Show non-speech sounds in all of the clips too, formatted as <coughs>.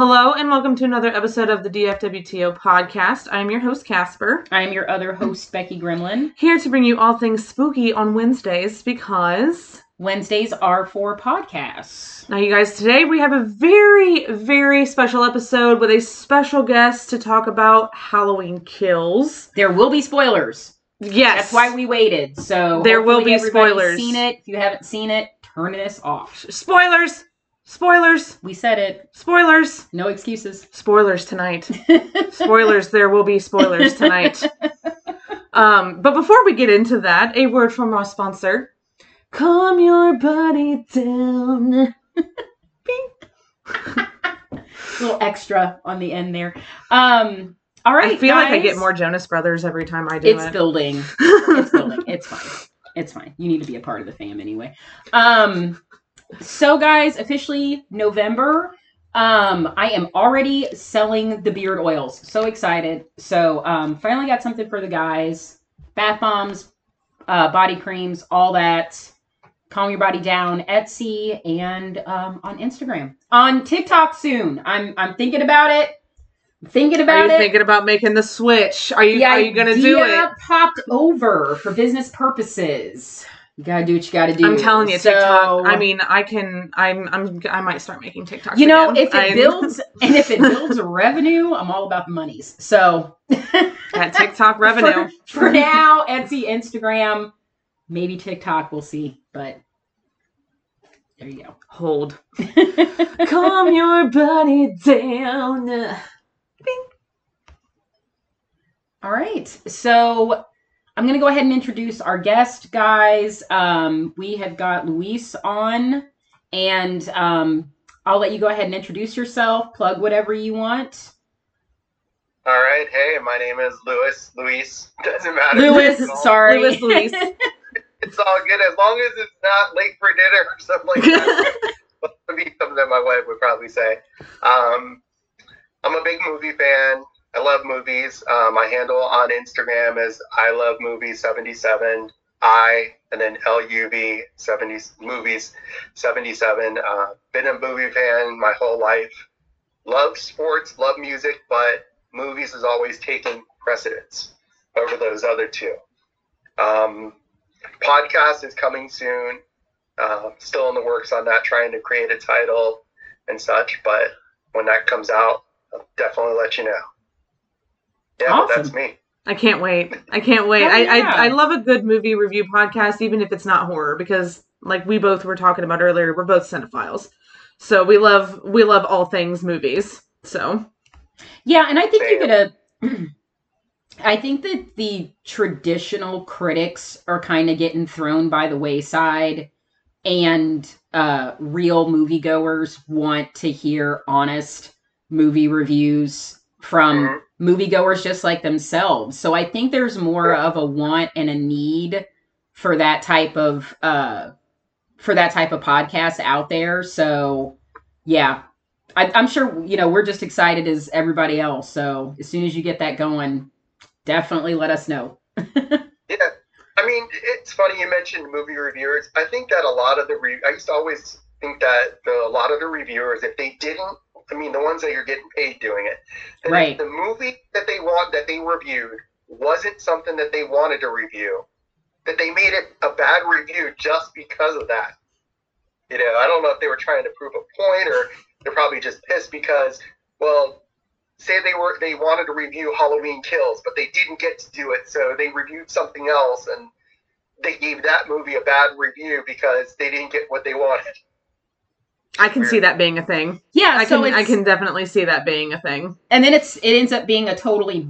Hello and welcome to another episode of the DFWTO podcast. I am your host, Casper, I am your other host, Becky Gremlin. here to bring you all things spooky on Wednesdays because. Wednesdays are for podcasts. Now, you guys, today we have a very, very special episode with a special guest to talk about Halloween kills. There will be spoilers. Yes. That's why we waited. So There will be spoilers. Seen it? If you haven't seen it, turn this off. Spoilers! Spoilers! We said it. Spoilers! No excuses. Spoilers tonight. <laughs> spoilers there will be spoilers tonight um but before we get into that a word from our sponsor calm your body down <laughs> <laughs> little extra on the end there. Um. All right. i feel like i get more jonas brothers every time i do it. It's it building. It's building. It's fine. It's fine. You need to be a part of the fam anyway. Um. So, guys, officially November. Um, I am already selling the beard oils. So excited. So, um, finally got something for the guys. Bath bombs, uh, body creams, all that. Calm your body down. Etsy and um, on Instagram. On TikTok soon. I'm I'm thinking about it. Thinking are about you it. thinking about making the switch are you The are you gonna do idea it Popped over for business purposes. You gotta do what you gotta do. i'm telling you So, tiktok i mean i can i'm i'm i might start making TikTok. you know, again. if it I- builds <laughs> and if it builds revenue, I'm all about the monies. So <laughs> that tiktok revenue for, for now, Etsy, Instagram, maybe TikTok. We'll see, but there you go. hold <laughs> calm your body down All right. So I'm going to go ahead and introduce our guest, guys. Um, we have got Luis on, and um, I'll let you go ahead and introduce yourself, plug whatever you want. All right. Hey, my name is Luis. Luis. <laughs> Doesn't matter. Louis, It's all- sorry. Louis, Louis. <laughs> It's all good as long as it's not late for dinner or something like that. That would be something that my wife would probably say. Um, I'm a big movie fan. I love movies. Uh, my handle on Instagram is I love movies 77. I and then LUV 70 movies 77. Uh, been a movie fan my whole life. Love sports, love music, but movies has always taken precedence over those other two. Um, podcast is coming soon. Uh, still in the works on that, trying to create a title and such. But when that comes out, I'll definitely let you know. Yeah, but that's Awesome. me. I can't wait. I can't wait. Hell I, yeah. I I love a good movie review podcast, even if it's not horror, because like we both were talking about earlier, we're both cinephiles, so we love we love all things movies. So Yeah, and I think Same. you're gonna. I think that the traditional critics are kind of getting thrown by the wayside, and uh, real moviegoers want to hear honest movie reviews from Mhm. moviegoers just like themselves. So I think there's more of a want and a need for that type of uh, for that type of podcast out there. So yeah, I, I'm sure you know we're just excited as everybody else. So as soon as you get that going, definitely let us know. <laughs> Yeah, I mean, it's funny you mentioned movie reviewers. I think that a lot of the re- I used to always think that the, a lot of the reviewers, if they didn't, I mean, the ones that you're getting paid doing it, Right. the movie that they want that they reviewed wasn't something that they wanted to review, that they made it a bad review just because of that. You know, I don't know if they were trying to prove a point or they're probably just pissed because, well, say they were they wanted to review Halloween Kills, but they didn't get to do it, so they reviewed something else and they gave that movie a bad review because they didn't get what they wanted. I can see that being a thing. Yeah, I so can I can definitely see that being a thing. and then it's it ends up being a totally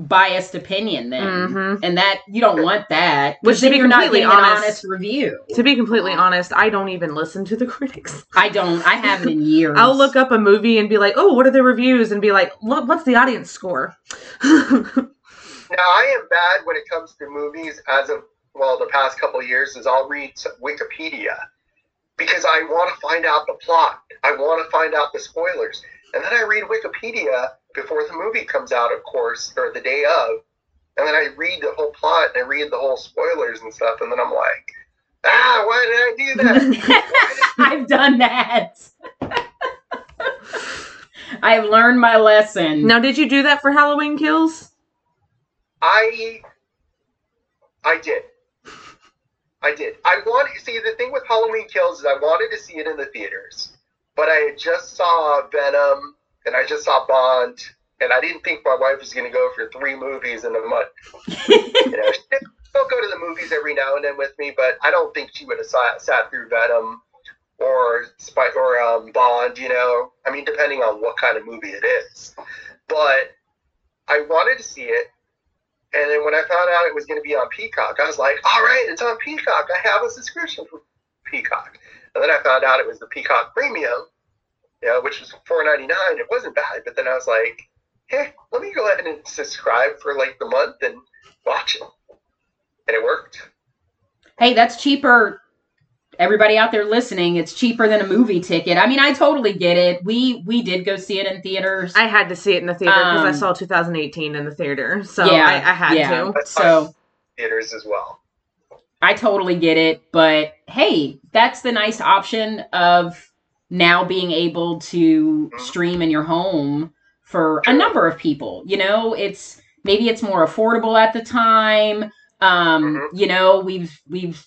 biased opinion then, Mhm. and that you don't want that. Which, to be you're not completely getting an honest- honest review. To be completely honest, I don't even listen to the <laughs> critics. I don't. I haven't in years. I'll look up a movie and be like, "Oh, what are the reviews?" and be like, "What what's the audience score?" <laughs> Now I am bad when it comes to movies. As of well, the past couple of years, is I'll read Wikipedia because I want to find out the plot. I want to find out the spoilers, and then I read Wikipedia before the movie comes out, of course, or the day of, and then I read the whole plot and I read the whole spoilers and stuff, and then I'm like, ah, why did I do that? <laughs> I've done that. <laughs> I've learned my lesson. Now, did you do that for Halloween Kills? I I did. I did. I wanted see the thing with Halloween Kills is I wanted to see it in the theaters, but I just saw Venom and I just saw Bond, and I didn't think my wife was going to go for three movies in a month. you know, she'll go to the movies every now and then with me, but I don't think she would have sat, sat through Venom or Spy or um, Bond. You know, I mean, depending on what kind of movie it is. But I wanted to see it, and then when I found out it was going to be on Peacock, I was like, all right, it's on Peacock. I have a subscription for Peacock. And then I found out it was the Peacock Premium, you know, which was four ninety nine. It wasn't bad, but then I was like, hey, let me go ahead and subscribe for like the month and watch it, and it worked. Hey, that's cheaper. Everybody out there listening, it's cheaper than a movie ticket. I mean, I totally get it. We we did go see it in theaters. I had to see it in the theater because I Um, saw 2018 in the theater, so Yeah, I, I had yeah. to. That's so theaters as well. I totally get it, but hey, that's the nice option of now being able to stream in your home for a number of people. You know, it's maybe it's more affordable at the time. Um, Mhm. you know, we've we've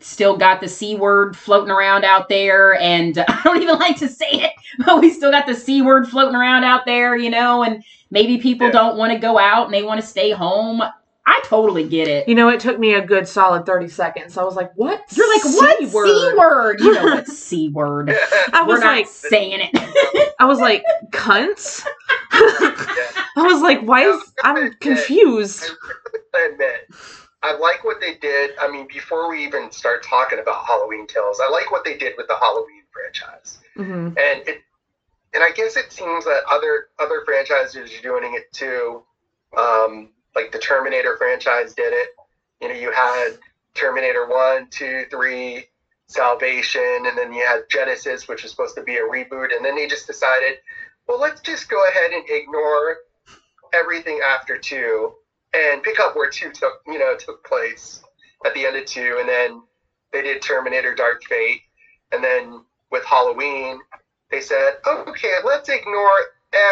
still got the C word floating around out there and <laughs> I don't even like to say it, but we still got the C word floating around out there, you know, and maybe people Yeah. don't want to go out and they want to stay home. I totally get it. You know, it took me a good solid 30 seconds. I was like, what? You're like, what C C word? You know what <laughs> C word? I We're was not like, saying it. <laughs> I was like, cunts? I was like, why is, I'm confused. I like what they did. I mean, before we even start talking about Halloween Kills, I like what they did with the Halloween franchise. hmm and it and I guess it seems that other other franchises are doing it too. Um, like the Terminator franchise did it. You know, you had Terminator one, two, three, Salvation, and then you had Genisys, which was supposed to be a reboot, and then they just decided, well, let's just go ahead and ignore everything after two and pick up where two took you know took place at the end of two, and then they did Terminator Dark Fate, and then with Halloween, they said, okay, let's ignore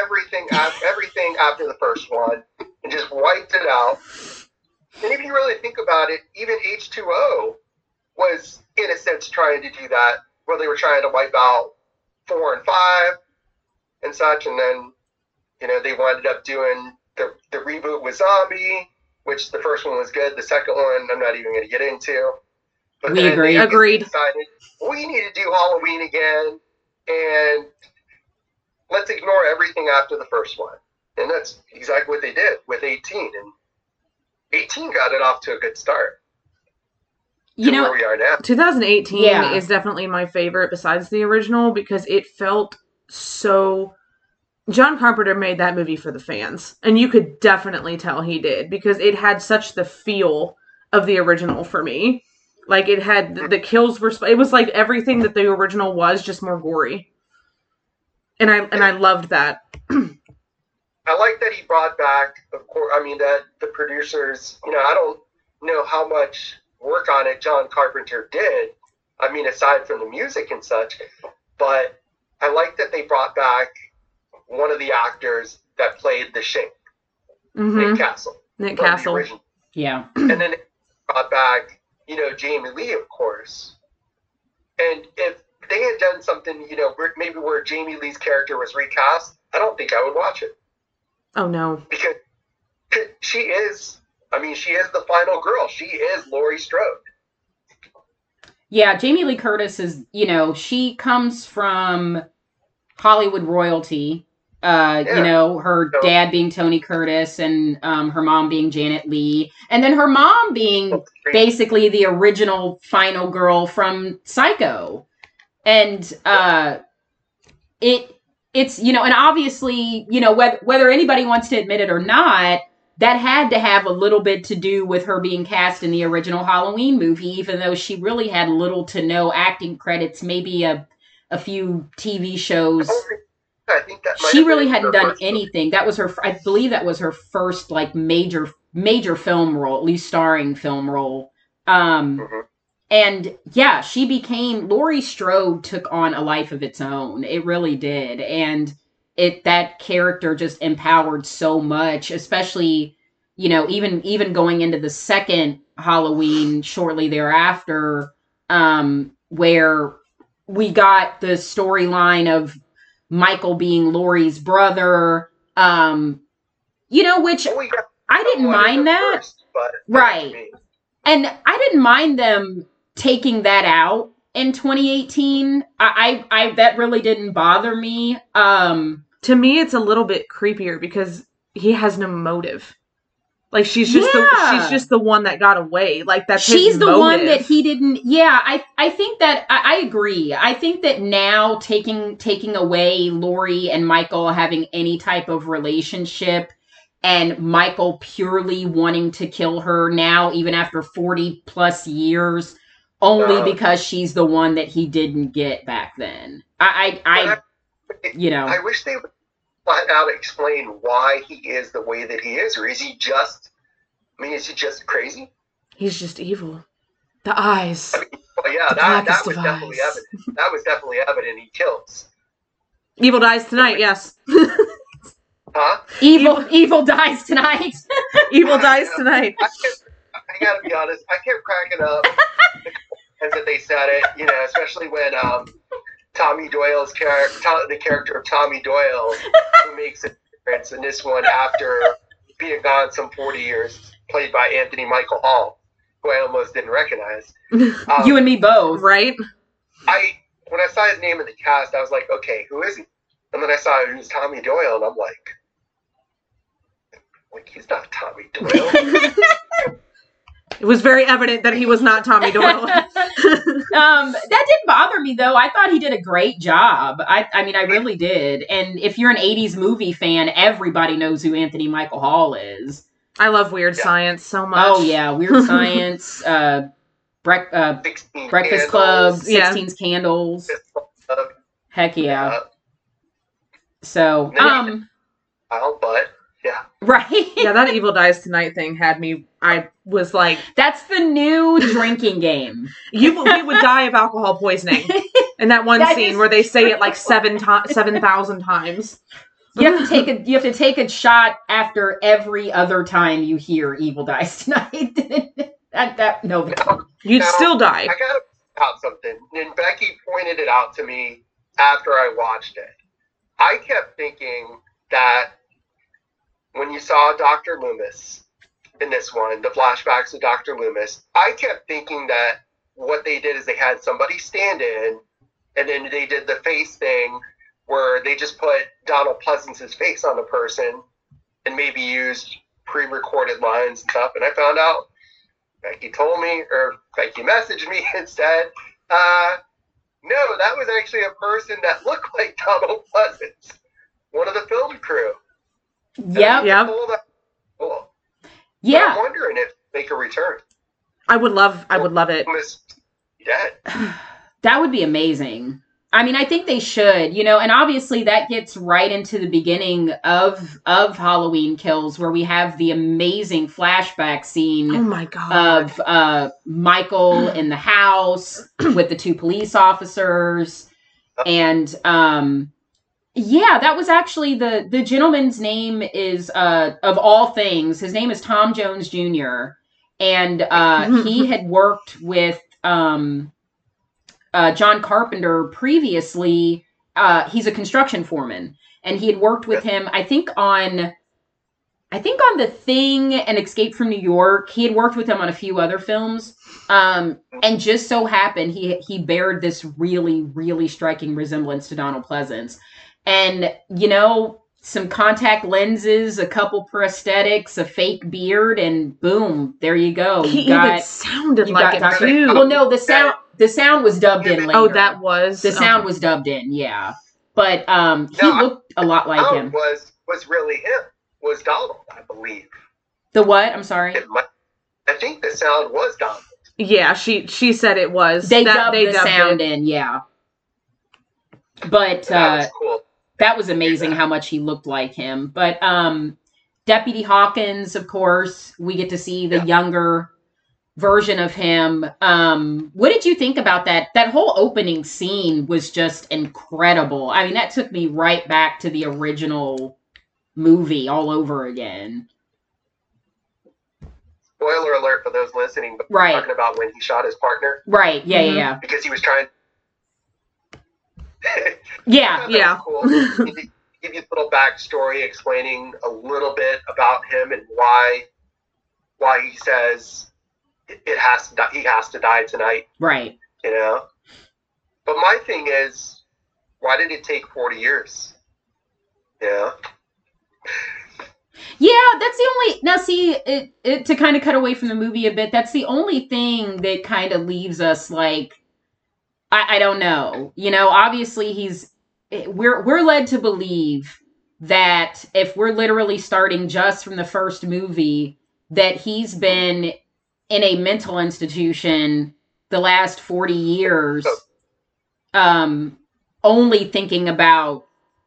everything <laughs> everything after the first one and just wiped it out. And if you really think about it, even H2O was, in a sense, trying to do that, where they were trying to wipe out four and five and such, and then, you know, they wound up doing the, the reboot with Zombie, which the first one was good. The second one, I'm not even going to get into. But We then agree. Agreed. Decided we need to do Halloween again, and let's ignore everything after the first one. And that's exactly what they did with 18. And 18 got it off to a good start. You know, where we are now. 2018 Yeah. is definitely my favorite besides the original because it felt so John Carpenter made that movie for the fans and you could definitely tell he did because it had such the feel of the original for me like it had the, the kills were it was like everything that the original was just more gory and I and I loved that I like that he brought back, of course, I mean, that the producers, you know, I don't know how much work on it John Carpenter did. I mean, aside from the music and such, but I like that they brought back one of the actors that played the Shink, hmm Nick Castle. Nick Castle original. yeah. <clears throat> and then they brought back, you know, Jamie Lee, of course. And if they had done something, you know, where- maybe where Jamie Lee's character was recast, I don't think I would watch it oh no because she is. I mean, she is the final girl. She is Laurie Strode. Yeah, Jamie Lee Curtis is, you know, she comes from Hollywood royalty. Uh, Yeah. you know, her So- dad being Tony Curtis and um, her mom being Janet Leigh, and then her mom being basically the original final girl from Psycho. And uh it it's you know, and obviously, you know, whether whether anybody wants to admit it or not, that had to have a little bit to do with her being cast in the original Halloween movie, even though she really had little to no acting credits, maybe a a few TV shows. I think that She really hadn't done first movie. anything. That was her. I believe that was her first like major major film role, at least starring film role. Um, Mhm. and yeah, she became Laurie Strode took on a life of its own. It really did, and it that character just empowered so much, especially you know even even going into the second Halloween shortly thereafter, um, where we got the storyline of Michael being Laurie's brother, um, you know, which I didn't mind that. first, but Right. and I didn't mind them taking that out in 2018. I, I, I that really didn't bother me. Um, To me, it's a little bit creepier because he has no motive. Like she's just Yeah. the she's just the one that got away. Like that's his she's the one that he didn't. Yeah, I, I think that I, I agree. I think that now taking taking away Laurie and Michael having any type of relationship. And Michael purely wanting to kill her now, even after 40 plus years, only Uh. because she's the one that he didn't get back then. I, I, I you know. I wish they would flat out explain why he is the way that he is, or is he just? I mean, is he just crazy? He's just evil. The eyes. Well, yeah, The that, that was of definitely eyes. evident. That was definitely evident. He kills, Evil dies tonight. Yes. huh? Evil, evil dies tonight. <laughs> evil dies tonight. I, kept, I gotta be honest. I kept cracking up <laughs> as that they said it. You know, especially when um, Tommy Doyle's character, the character of Tommy Doyle, who makes a difference in this one after being gone some forty years, played by Anthony Michael Hall, who I almost didn't recognize. <laughs> Um, you and me both. Right? I when I saw his name in the cast, I was like, okay, who is he? And then I saw it was Tommy Doyle, and I'm like, like he's not Tommy Doyle. <laughs> It was very evident that he was not Tommy Doyle. <laughs> um, that didn't bother me though. I thought he did a great job. I, I mean, I really did. And if you're an '80s movie fan, everybody knows who Anthony Michael Hall is. I love weird Yeah. science so much. Oh yeah, Weird <laughs> Science, uh, brec- uh, 16 Breakfast Club, Candles, Yeah. Sixteen's Candles. Heck yeah. uh, So, um, I'll but yeah, right. Yeah, that evil dies tonight thing had me. I was like, That's the new drinking game. you we would die of alcohol poisoning. <laughs> In that one That scene where they say it like seven times, seven thousand times. You have to take a you have to take a shot after every other time you hear "Evil Dies Tonight." <laughs> that that no. You'd Now, still die. I gotta point out something. And Becky pointed it out to me after I watched it. I kept thinking that when you saw Dr. Loomis in this one, the flashbacks of Dr. Loomis, I kept thinking that what they did is they had somebody stand in and then they did the face thing where they just put Donald Pleasence's face on the person and maybe used pre-recorded lines and stuff. And I found out Becky told me, or Becky messaged me <laughs> and said, uh, no, that was actually a person that looked like Donald Pleasence, one of the film crew. And Yeah. Yep. Cool, that- cool. But I'm wondering if they could return. I would love. I would love it. Miss. <sighs> That would be amazing. I mean, I think they should, you know, and obviously that gets right into the beginning of of Halloween Kills, where we have the amazing flashback scene. Oh my god. of uh, Michael <clears throat> in the house with the two police officers, and um, yeah, that was actually the the gentleman's name is uh, of all things. His name is Tom Jones Jr. and uh, <laughs> he had worked with um, uh, John Carpenter previously. Uh, he's a construction foreman, and he had worked with him. I think on I think on The Thing and Escape from New York, he had worked with him on a few other films. Um, and just so happened he he bared this really, really striking resemblance to Donald Pleasence. And, you know, some contact lenses, a couple prosthetics, a fake beard, and boom, there you go. he You got, even sounded you like got it Dr. too. Well, no, the sound the sound was dubbed in later. oh, that was the sound okay. was dubbed in, yeah. But um, he No, looked a lot like Donald him. was was really him. Was Donald, I believe. The what? I'm sorry. Might, I think the sound was Donald. Yeah, she she said it was. They That- dubbed they the dubbed sound it. in, yeah. But that uh, was cool. That was amazing how much he looked like him. But um, Deputy Hawkins, of course, we get to see the Yeah. younger, version of him. Um, what did you think about that? That whole opening scene was just incredible. I mean, that took me right back to the original movie all over again. Spoiler alert for those listening, but Right. talking about when he shot his partner Right. Yeah, Mhm. yeah, because he was trying. <laughs> yeah. Yeah. Cool. Give you a little backstory explaining a little bit about him and why why he says it it has to die, he has to die tonight. Right. You know. But my thing is, why did it take forty years? Yeah. Yeah, that's the only now see it, it to kind of cut away from the movie a bit. That's the only thing that kind of leaves us like I, I don't know. You know, obviously he's we're we're led to believe that if we're literally starting just from the first movie that he's been in a mental institution the last 40 years um only thinking about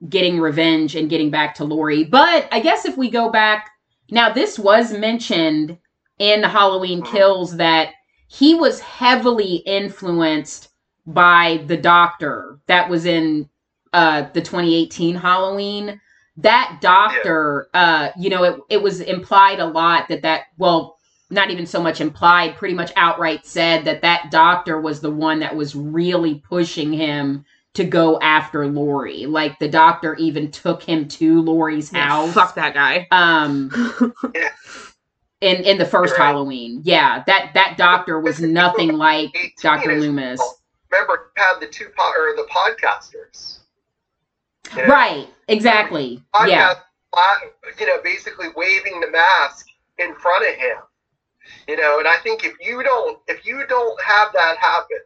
getting revenge and getting back to Laurie. But I guess if we go back now, this was mentioned in Halloween Kills that he was heavily influenced by the doctor that was in uh, the 2018 Halloween. That doctor, uh, you know, it, it was implied a lot that that, well, not even so much implied, pretty much outright said that that doctor was the one that was really pushing him to go after Laurie. Like the doctor even took him to Laurie's Yeah, house. fuck that guy. Um <laughs> in in the 1st right. Halloween. Yeah, that that doctor was <laughs> nothing like Dr. is- Loomis. Remember, you had the two po- or the podcasters. You know? Right, exactly. Yeah. podcast, uh, you know, basically waving the mask in front of him. You know, and I think if you don't, if you don't have that happen,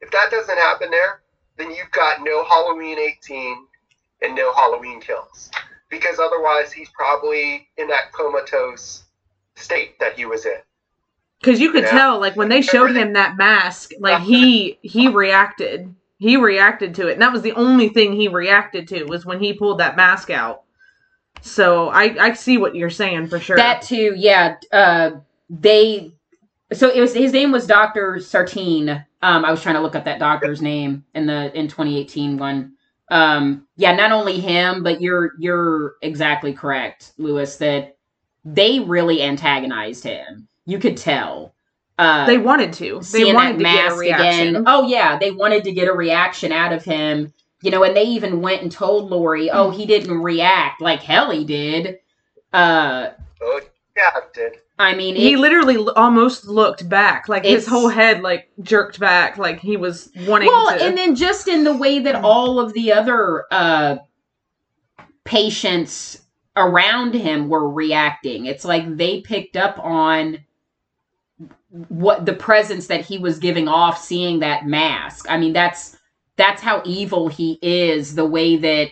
if that doesn't happen there, then you've got no Halloween 18 and no Halloween kills, because otherwise he's probably in that comatose state that he was in. Because you could Yeah. tell, like when they showed him that mask, like he he reacted. He reacted to it, and that was the only thing he reacted to was when he pulled that mask out. So I I see what you're saying for sure. That too, yeah. Uh they so it was his name was Dr. Sartain. Um I was trying to look up that doctor's name in the in 2018 one. Um yeah, not only him, but you're you're exactly correct, Lewis, that they really antagonized him. You could tell. Uh they wanted to. They wanted that to get a reaction. again. Oh yeah, they wanted to get a reaction out of him. You know, and they even went and told Laurie, "Oh, he didn't react like hell he did." Uh Oh, yeah, it did. I mean, He it- literally almost looked back, like his whole head like jerked back, like he was wanting well, to. and then just in the way that all of the other uh patients around him were reacting. It's like they picked up on what the presence that he was giving off seeing that mask. I mean, that's that's how evil he is, the way that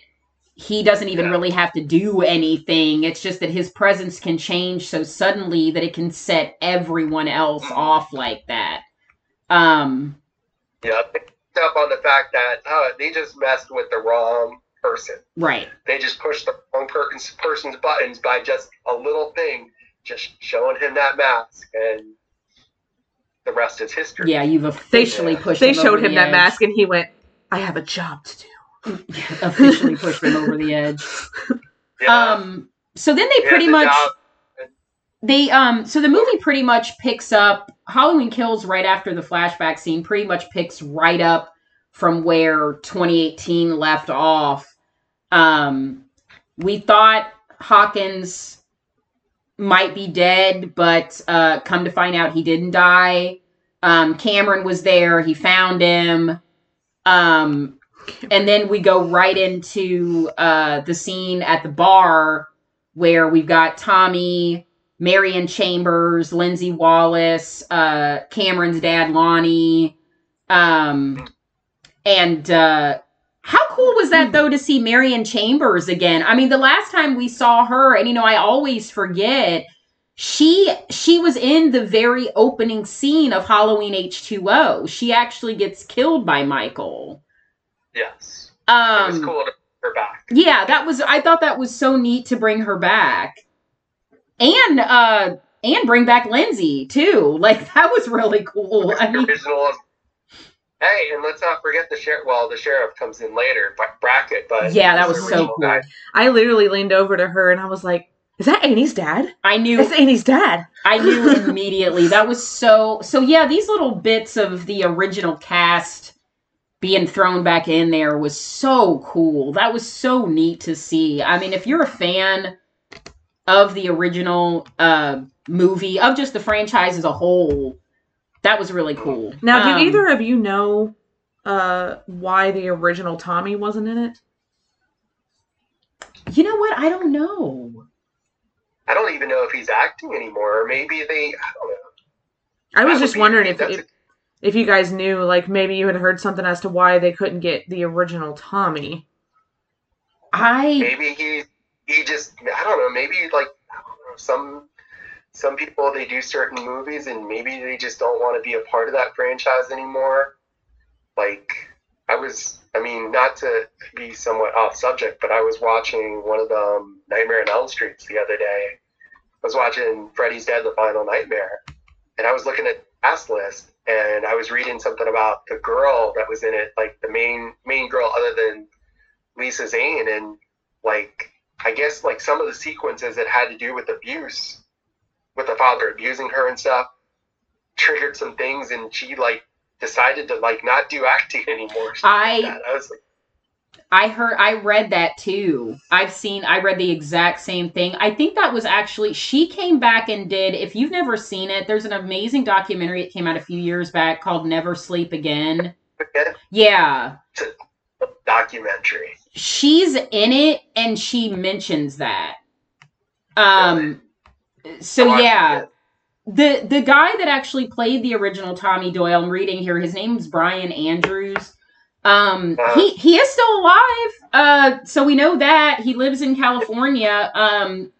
he doesn't even Yeah. really have to do anything. It's just that his presence can change so suddenly that it can set everyone else Mhm. off like that. Um Yeah, picked up on the fact that oh, they just messed with the wrong person. right. They just pushed the wrong person's buttons by just a little thing, just showing him that mask, and the rest is history. Yeah, you've officially Yeah. pushed they him showed over him the that edge. mask, and he went, "I have a job to do." <laughs> officially pushed him over the edge. <laughs> Yeah. Um so then they Yeah, pretty the much job- they um so the movie pretty much picks up Halloween Kills right after the flashback scene pretty much picks right up from where 2018 left off. Um we thought Hawkins might be dead, but uh come to find out he didn't die. Um Cameron was there, he found him. Um and then we go right into uh the scene at the bar where we've got Tommy, Marion Chambers, Lindsay Wallace, uh, Cameron's dad, Lonnie. Um, and uh, how cool was that, though, to see Marion Chambers again? I mean, the last time we saw her, and you know, I always forget. She she was in the very opening scene of Halloween H2O. She actually gets killed by Michael. Yes. Um it was cool to bring her back. yeah, that was I thought that was so neat to bring her back. And uh and bring back Lindsay too. Like <laughs> that was really cool. I mean, original. Hey, and let's not forget the sheriff. Well, the sheriff comes in later, Bra- Brackett, but Yeah, that was so original cool. guy. I literally leaned over to her and I was like, "Is that Annie's dad? I knew That's Annie's dad." I knew <laughs> immediately. That was so so yeah, these little bits of the original cast being thrown back in there was so cool. That was so neat to see. I mean, if you're a fan of the original uh movie, of just the franchise as a whole, that was really cool. Now, do Um, either of you know uh, why the original Tommy wasn't in it? You know what? I don't know. I don't even know if he's acting anymore. Maybe they. I don't know. I was That just would be- wondering if, that's if if you guys knew, like maybe you had heard something as to why they couldn't get the original Tommy. I maybe he he just I don't know maybe like I don't know, some some people they do certain movies and maybe they just don't want to be a part of that franchise anymore. Like I was I mean not to be somewhat off subject, but I was watching one of the um, Nightmare on Elm Streets the other day. I was watching Freddy's Dead: The Final Nightmare, and I was looking at cast list and I was reading something about the girl that was in it, like the main main girl other than Lisa Zane, and like I guess like some of the sequences that had to do with abuse, with the father abusing her and stuff, triggered some things, and she like decided to like not do acting anymore. I That. I was like, I heard I read that too. I've seen I read the exact same thing. I think that was actually she came back and did if you've never seen it, there's an amazing documentary that came out a few years back called Never Sleep Again. forget Yeah. a documentary. She's in it and she mentions that. Um so Oh, yeah. The the guy that actually played the original Tommy Doyle, I'm reading here, his name's Brian Andrews. Um Uh-huh. he he is still alive. Uh so we know that. He lives in California. Um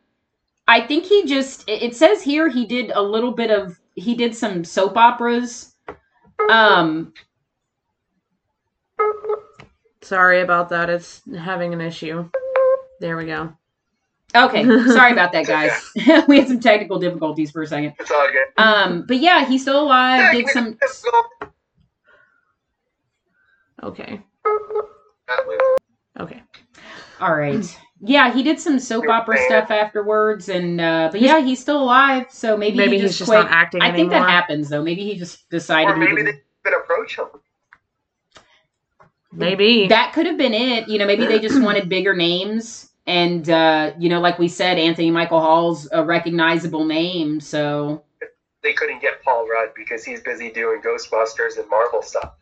I think he just it it says here he did a little bit of he did some soap operas. Um Sorry about that. It's having an issue. There we go. Okay, sorry about that guys. <laughs> <laughs> we had some technical difficulties for a second. It's all good. Um but yeah, he's still alive, did some Okay. <laughs> Okay. All right. Yeah, he did some soap opera stuff afterwards, and uh, but yeah, he's still alive. So maybe Maybe he he's just just quit. not acting I think anymore. that happens though. Maybe he just decided Or maybe they could approach him. Maybe. that could have been it. You know, maybe they just wanted bigger names, and uh, you know, like we said, Anthony Michael Hall's a recognizable name. So They couldn't get Paul Rudd because he's busy doing Ghostbusters and Marvel stuff.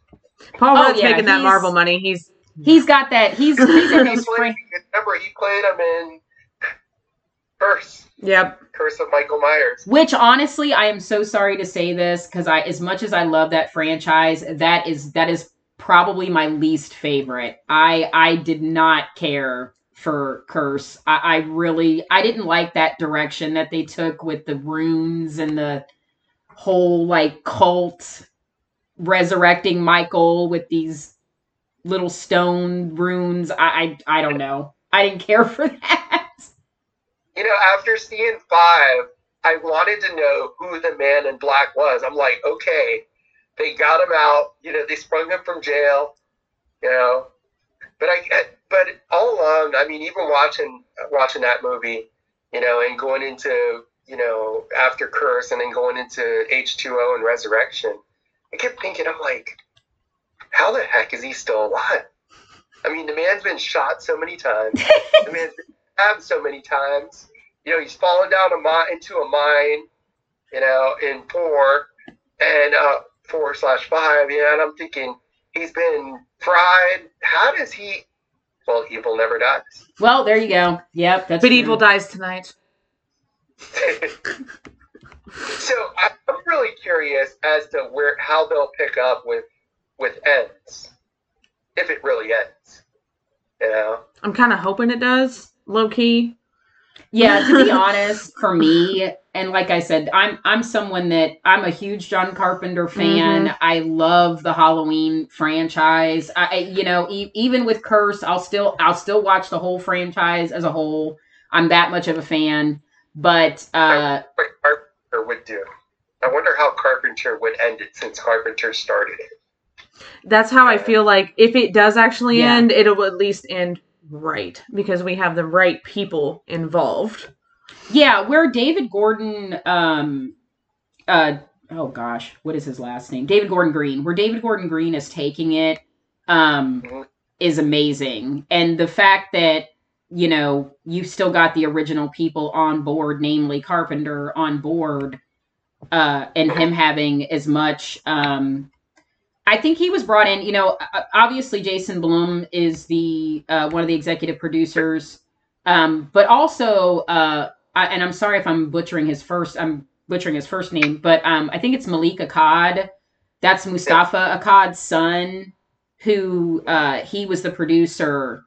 Paul Oh, Rudd's yeah, making that Marvel money. He's he's got that. He's he's in He his played- <laughs> fran- remember, he played him in Curse, yep. Curse of Michael Myers. Which honestly, I am so sorry to say this because I, as much as I love that franchise, that is that is probably my least favorite. I I did not care for Curse. I, I really I didn't like that direction that they took with the runes and the whole like cult resurrecting Michael with these little stone runes. I I, I don't know. I didn't care <laughs> for that. You know, after seeing five, I wanted to know who the man in black was. I'm like, okay, they got him out. You know, they sprung him from jail. You know, but I, but all along, I mean, even watching watching that movie, you know, and going into you know after Curse and then going into H2O and Resurrection, I kept thinking, I'm like, how the heck is he still alive? I mean, the man's been shot so many times. the man's been <laughs> stabbed so many times. You know, he's fallen down a mi- into a mine. You know, in four and uh, four slash five. Yeah, and I'm thinking he's been fried. How does he? Well, evil never dies. Well, there you go. Yep, that's But true. evil dies tonight. <laughs> so I- I'm really curious as to where how they'll pick up with with ends, if it really ends. You know, I'm kind of hoping it does, low key. Yeah, to be <laughs> honest, for me, and like I said, I'm I'm someone that I'm a huge John Carpenter fan. I love the Halloween franchise. I, I you know, e- even with Curse, I'll still I'll still watch the whole franchise as a whole. I'm that much of a fan. But uh Frank Carpenter Carpenter would do. I wonder how Carpenter would end it since Carpenter started it. That's how I feel like if it does actually Yeah. end, it'll at least end right because we have the right people involved. Yeah, where David Gordon, um, uh, oh gosh, what is his last name? David Gordon Green. Where David Gordon Green is taking it, um, Mhm. is amazing, and the fact that you know you've still got the original people on board, namely Carpenter on board, uh, and him having as much, um. I think he was brought in. You know, obviously Jason Blum is the uh, one of the executive producers, um, but also uh, I, and I'm sorry if I'm butchering his first. I'm butchering his first name, but um, I think it's Malik Akkad. That's Mustafa Akkad's son, who uh, he was the producer.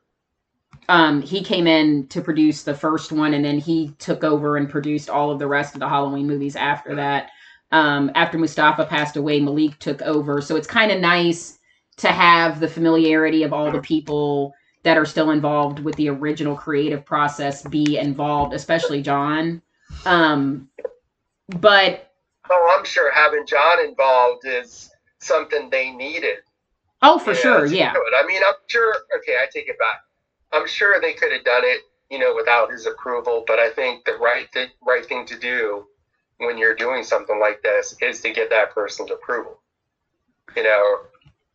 Um, he came in to produce the first one, and then he took over and produced all of the rest of the Halloween movies after that. Um, after Mustafa passed away, Malik took over, so it's kind of nice to have the familiarity of all the people that are still involved with the original creative process be involved, especially John. Um, but Oh, I'm sure having John involved is something they needed. oh, for know, sure, yeah. I mean, I'm sure. Okay, I take it back. I'm sure they could have done it, you know, without his approval. But I think the right the right thing to do when you're doing something like this is to get that person's approval. You know,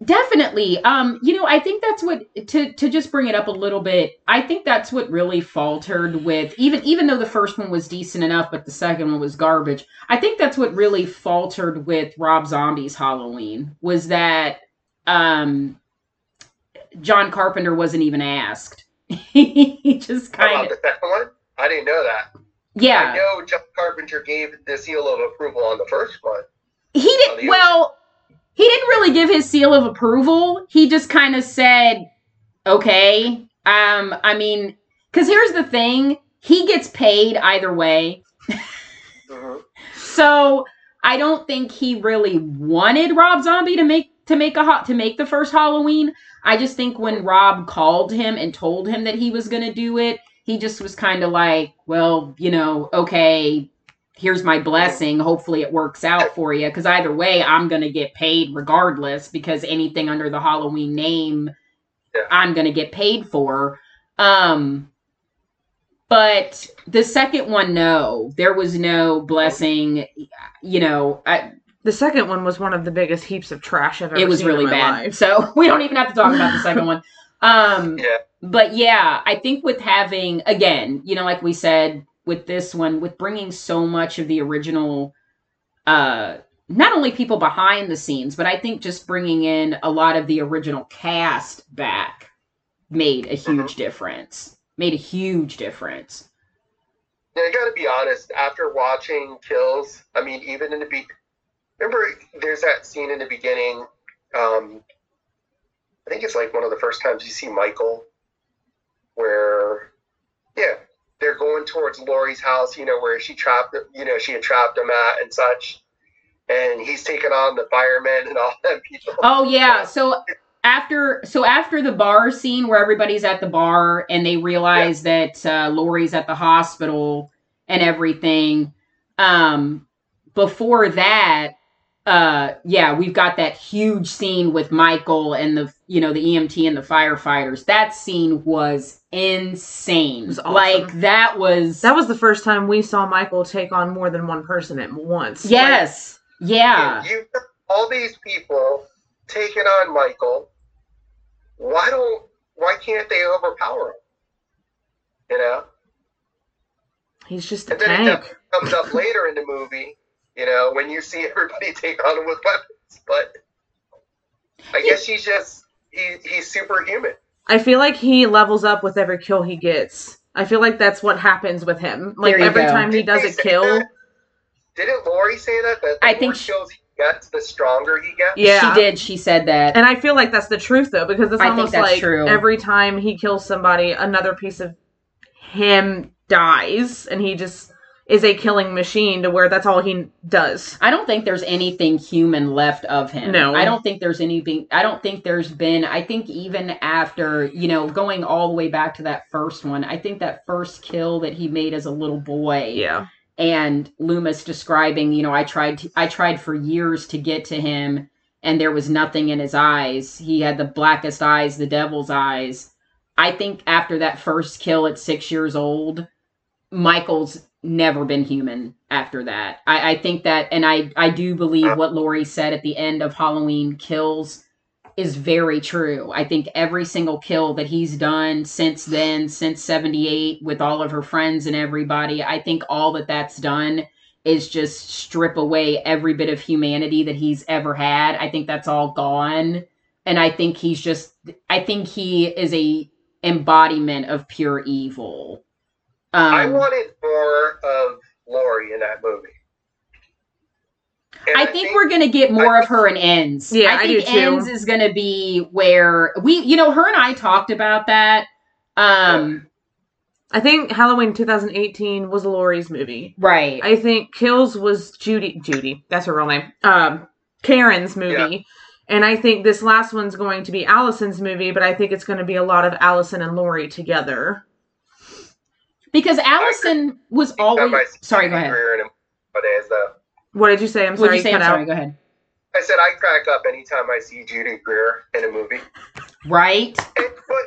definitely. Um, you know, I think that's what to to just bring it up a little bit. I think that's what really faltered with even even though the first one was decent enough, but the second one was garbage. I think that's what really faltered with Rob Zombie's Halloween was that um John Carpenter wasn't even asked. <laughs> he just kind of the second one? I didn't know that. I know John Carpenter gave the seal of approval on the first one. He did well. He didn't really give his seal of approval. He just kind of said, "Okay." Um, I mean, because here's the thing: he gets paid either way. hmm <laughs> So I don't think he really wanted Rob Zombie to make to make a hot to make the first Halloween. I just think when Rob called him and told him that he was going to do it, he just was kind of like, well, you know, okay, here's my blessing. Hopefully it works out for you because either way, I'm going to get paid regardless because anything under the Halloween name, Yeah. I'm going to get paid for. Um, but the second one, no, there was no blessing. You know, I, The second one was one of the biggest heaps of trash I've ever it was seen really in my bad. life. So <laughs> we don't even have to talk about the second <laughs> one. Um, Yeah. but yeah, I think with having again, you know, like we said with this one, with bringing so much of the original, uh, not only people behind the scenes, but I think just bringing in a lot of the original cast back made a huge difference. Made a huge difference. Yeah, I gotta be honest. After watching Kills, I mean, even in the be, remember there's that scene in the beginning. Um, I think it's like one of the first times you see Michael, where, yeah, they're going towards Laurie's house. You know, where she trapped, you know, she had trapped him at and such, and he's taking on the firemen and all them people. Oh yeah. So after so after the bar scene where everybody's at the bar and they realize that uh, Laurie's at the hospital and everything. Um, before that, uh, yeah, we've got that huge scene with Michael and the you know the EMT and the firefighters. That scene was insane. was awesome. Like that was That was the first time we saw Michael take on more than one person at once. yes, yeah. You've all these people taking on Michael. Why don't? Why can't they overpower him? You know. He's just a And then tank. definitely comes up later in the movie, you know, when you see everybody <laughs> take on him with weapons. But I guess he's just he, he's superhuman. I feel like he levels up with every kill he gets. I feel like that's what happens with him. Like every go. time he Didn't does they a kill, that? Didn't Laurie say that? That the I more think she- kills he gets, the stronger he gets. Yeah. She did. She said that. and I feel like that's the truth though, because it's I think almost that's like true. every time he kills somebody, another piece of him dies, and he just is a killing machine to where that's all he does. I don't think there's anything human left of him. No. I don't think there's anything. I don't think there's been. I think even after you know going all the way back to that first one, I think that first kill that he made as a little boy Yeah. and Loomis describing, you know, I tried to, I tried for years to get to him and there was nothing in his eyes. He had the blackest eyes, the devil's eyes. I think after that first kill at 6 years old, Michael's never been human after that. I, I think that and I I do believe what Laurie said at the end of Halloween kills is very true. I think every single kill that he's done since then, since 78, with all of her friends and everybody, I think all that that's done is just strip away every bit of humanity that he's ever had. I think that's all gone. And I think he's just, I think he is a embodiment of pure evil. Um, I wanted more of Laurie in that movie. And I think, we're gonna get more I of her in ends. Yeah, I I think do too. ends is gonna be where we, you know, her and I talked about that. Um, I think Halloween 2018 was Laurie's movie. right. I think Kills was Judy. Judy, that's her real name. Um, Karen's movie. And I think this last one's going to be Allison's movie, but I think it's going to be a lot of Allison and Laurie together. Because Allison was always. I Sorry, go ahead. Greer in a nowadays, though. What did you say? I'm sorry, you say? cut I'm sorry. out. Go ahead. I said I crack up anytime I see Judy Greer in a movie. Right. And, but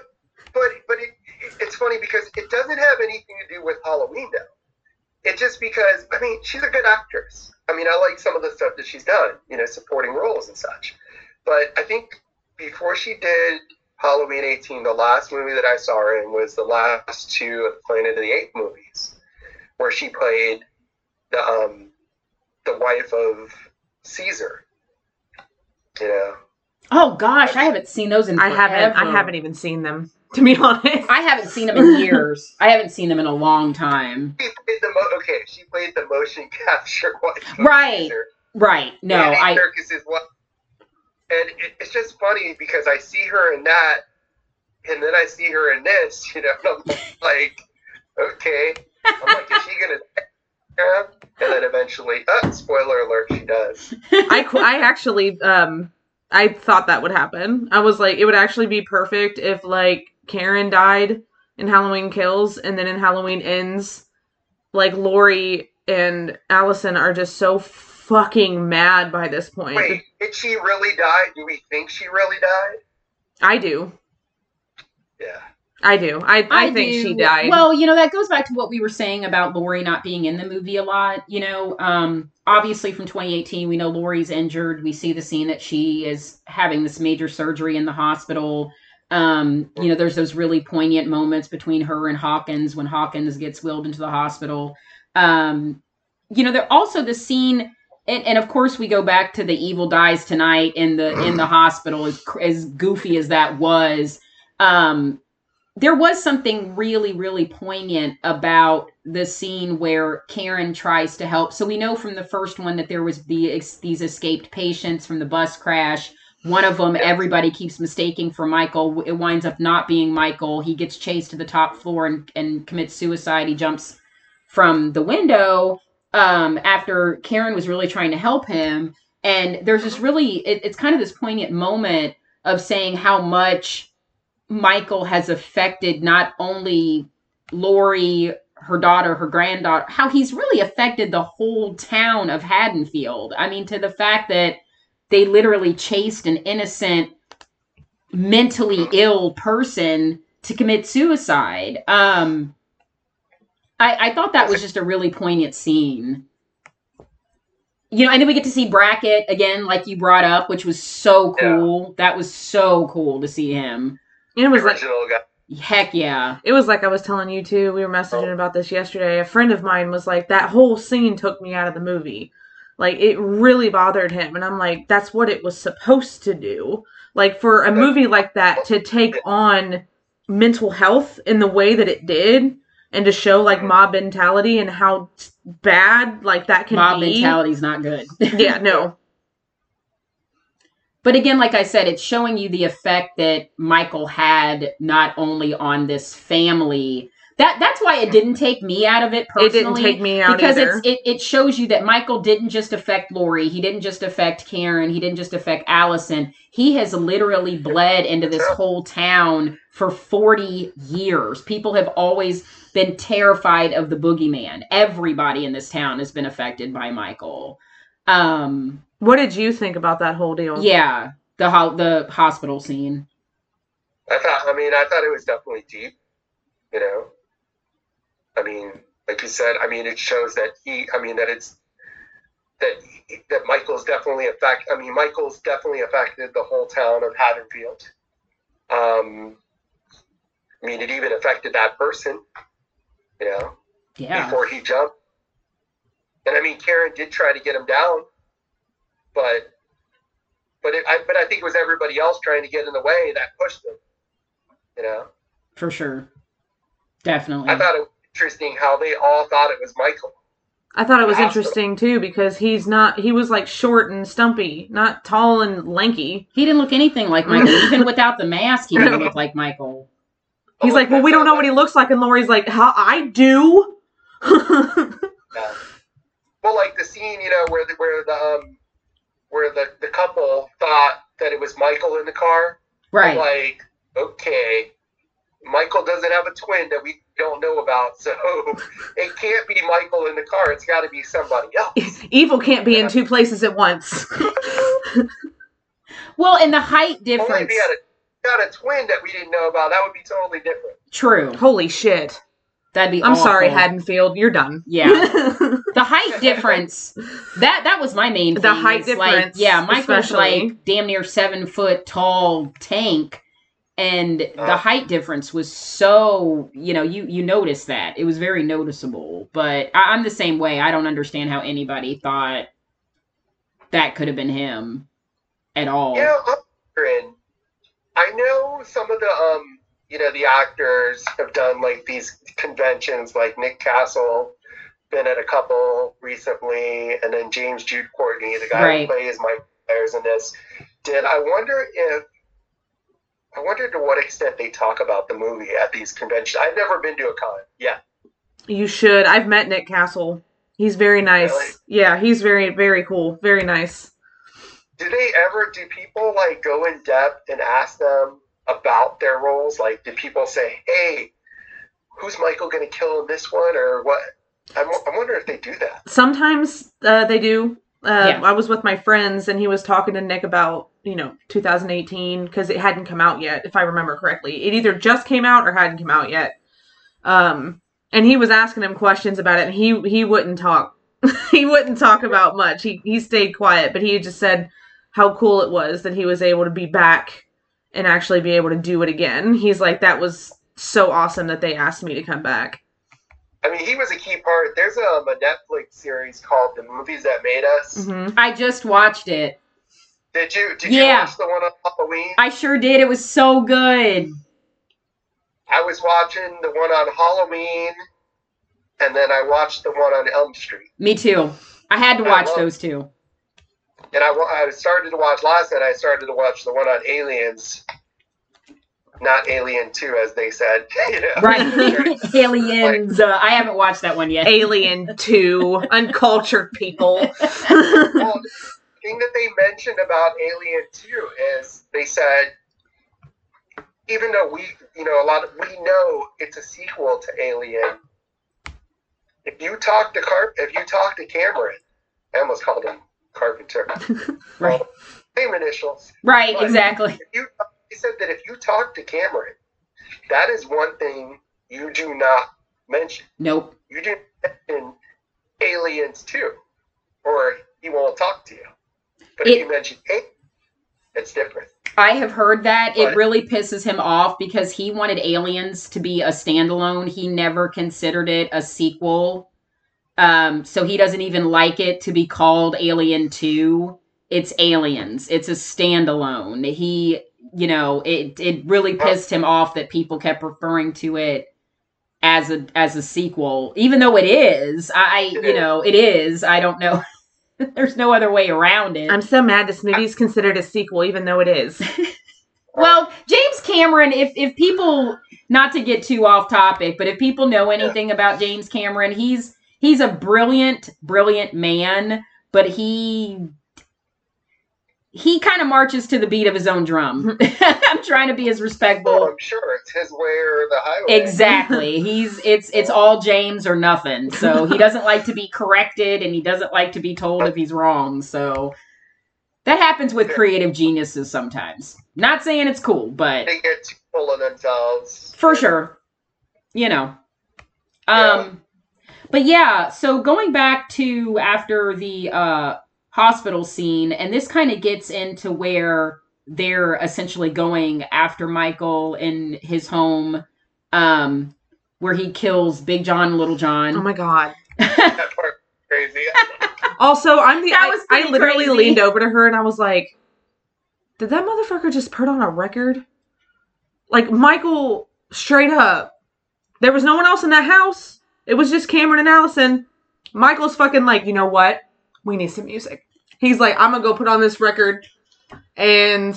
but but it, it, it's funny because it doesn't have anything to do with Halloween though. It's just because I mean she's a good actress. I mean I like some of the stuff that she's done, you know, supporting roles and such. But I think before she did Halloween 18, the last movie that I saw her in was the last two of the Planet of the Apes movies, where she played the um the wife of Caesar. You know. Oh gosh, I haven't seen those in. I haven't. I haven't even seen them, <laughs> to be honest. I haven't seen them in <laughs> years. I haven't seen them in a long time. She played the mo- okay. She played the motion capture <laughs> wife. of Right. Caesar. Right. No, Andy I. Serkis's wife. And it, it's just funny because I see her in that, and then I see her in this. <laughs> You know, I'm like, okay. I'm like, is she gonna? And then eventually, uh, spoiler alert, she does. <laughs> I I actually um I thought that would happen. I was like, it would actually be perfect if like Karen died in Halloween Kills, and then in Halloween Ends, like Laurie and Allison are just so fucking mad by this point. Wait, did she really die? Do we think she really died? I do. Yeah. I do. I I, think do. she died. Well, you know, that goes back to what we were saying about Laurie not being in the movie a lot. You know, um, obviously from 2018, we know Laurie's injured. We see the scene that she is having this major surgery in the hospital. Um, you know, there's those really poignant moments between her and Hawkins when Hawkins gets wheeled into the hospital. Um, you know, there also the scene. And, and of course, we go back to the evil dies tonight in the in the <clears throat> hospital. As as goofy as that was, um, there was something really really poignant about the scene where Karen tries to help. So we know from the first one that there was the these escaped patients from the bus crash. One of them, everybody keeps mistaking for Michael. It winds up not being Michael. He gets chased to the top floor and, and commits suicide. He jumps from the window um, after Karen was really trying to help him. And there's this really, it, it's kind of this poignant moment of saying how much Michael has affected not only Laurie, her daughter, her granddaughter, how he's really affected the whole town of Haddonfield. I mean, to the fact that they literally chased an innocent, mentally ill person to commit suicide. Um, I, I thought that was just a really poignant scene. You know, and then we get to see Brackett again, like you brought up, which was so cool. That was so cool to see him. And it was like Original guy. Heck yeah. it was like I was telling you too. We were messaging oh. about this yesterday. A friend of mine was like, that whole scene took me out of the movie. Like it really bothered him, and I'm like, that's what it was supposed to do. Like for a movie like that to take on mental health in the way that it did, and to show like mob mentality and how bad like that can Mob be. is not good. <laughs> Yeah, no, But again, like I said, it's showing you the effect that Michael had not only on this family. That that's why it didn't take me out of it personally. it didn't take me out because either. it's it, it shows you that Michael didn't just affect Laurie, he didn't just affect Karen, he didn't just affect Allison. He has literally bled into this whole town for 40 years. People have always been terrified of the boogeyman. Everybody in this town has been affected by Michael. Um, What did you think about that whole deal? yeah, the ho- the hospital scene. I thought, I mean, I thought it was definitely deep, you know. I mean, like you said, I mean, it shows that he, I mean, that it's that that Michael's definitely affect. I mean, Michael's definitely affected the whole town of Haddonfield. Um, I mean, it even affected that person, you know, Yeah. before he jumped. And I mean, Karen did try to get him down, but but it, I, but I think it was everybody else trying to get in the way that pushed him. You know. For sure. Definitely. I thought it was interesting how they all thought it was Michael. I thought it was Hospital. interesting too because he's not he was like short and stumpy, not tall and lanky. he didn't look anything like Michael. Even without the mask, he didn't look like Michael. He's like, "Well, we don't know what he looks like." And Laurie's like, "How I do?" Yeah. Well, like the scene, you know, where the where the um, where the the couple thought that it was Michael in the car. Right. Like, okay, Michael doesn't have a twin that we don't know about, so <laughs> it can't be Michael in the car. It's got to be somebody else. Evil can't be in two places at once. <laughs> Well, and the height Only difference. if he had a got a twin that we didn't know about, that would be totally different. True. Holy shit! That'd be I'm sorry, awful. Haddonfield, you're done. Yeah. <laughs> The height difference. That that was my main The thing. height is, like, difference, yeah, Michael's especially. like damn near seven foot tall tank. And the Uh. height difference was so, you know, you you noticed that. It was very noticeable. But I, I'm the same way. I don't understand how anybody thought that could have been him at all. You know, I'm wondering. I know some of the um, you know, the actors have done like these conventions, like Nick Castle, been at a couple recently, and then James Jude Courtney, the guy Right. who plays Mike Myers in this, did. I wonder if. I wonder to what extent they talk about the movie at these conventions. I've never been to a con. Yeah. You should. I've met Nick Castle. He's very nice. Really? Yeah, he's very very cool. Very nice. Do they ever? Do people like go in depth and ask them about their roles? Like, did people say, "Hey, who's Michael going to kill in this one?" Or what? I, wo- I wonder if they do that. Sometimes uh, they do. Uh, Yeah. I was with my friends and he was talking to Nick about you know 2018 because it hadn't come out yet, if I remember correctly. It either just came out or hadn't come out yet. Um, and he was asking him questions about it, and he he wouldn't talk. <laughs> he wouldn't talk about much. He he stayed quiet, but he just said how cool it was that he was able to be back and actually be able to do it again. He's like that was so awesome that they asked me to come back. I mean, he was a key part. There's um, a Netflix series called "The Movies That Made Us." hmm I just watched it. Did you? Did Yeah. you watch the one on Halloween? I sure did. It was so good. I was watching the one on Halloween, and then I watched the one on Elm Street. Me too. I had to watch love- those two. And I, I started to watch last night. I started to watch the one on Aliens, not Alien Two, as they said. <laughs> you know? Right. <laughs> Aliens. Uh, I haven't watched that one yet. Alien <laughs> 2, uncultured people. well, the thing that they mentioned about Alien 2 is they said, even though we, you know, a lot of, we know it's a sequel to Alien. If you talk to Carp, if you talk to Cameron, I almost called him Carpenter. <laughs> Right. Well, same initials. Right, But exactly. If you, he said that if you talk to Cameron, that is one thing you do not mention. Nope. You do not mention aliens too, or he won't talk to you. But It- if you mention aliens, it's different. I have heard that. It really pisses him off because he wanted Aliens to be a standalone. He never considered it a sequel. Um, so he doesn't even like it to be called Alien 2. It's Aliens. It's a standalone. He, you know, it it really pissed him off that people kept referring to it as a as a sequel, even though it is. I, you know, it is. I don't know. <laughs> There's no other way around it. I'm so mad this movie's considered a sequel, even though it is. <laughs> Well, James Cameron, if if people not to get too off topic, but if people know anything about James Cameron, he's he's a brilliant, brilliant man, but he he kind of marches to the beat of his own drum. <laughs> <laughs> I'm trying to be as Oh, respectful. I'm sure it's his way or the highway. Exactly. <laughs> He's it's it's all James or nothing. So he doesn't like to be corrected and he doesn't like to be told if he's wrong. So that happens with creative geniuses sometimes. Not saying it's cool, but They get too full of themselves. for sure. You know. Um but yeah, so going back to after the uh hospital scene and this kind of gets into where they're essentially going after Michael in his home um where he kills Big John and Little John. Oh my god. <laughs> That part crazy. Also, I'm the I, I literally crazy. leaned over to her and I was like, "Did that motherfucker just put on a record?" Like Michael, straight up, there was no one else in that house. It was just Cameron and Allison. Michael's fucking like, you know what? We need some music. He's like, I'm gonna go put on this record and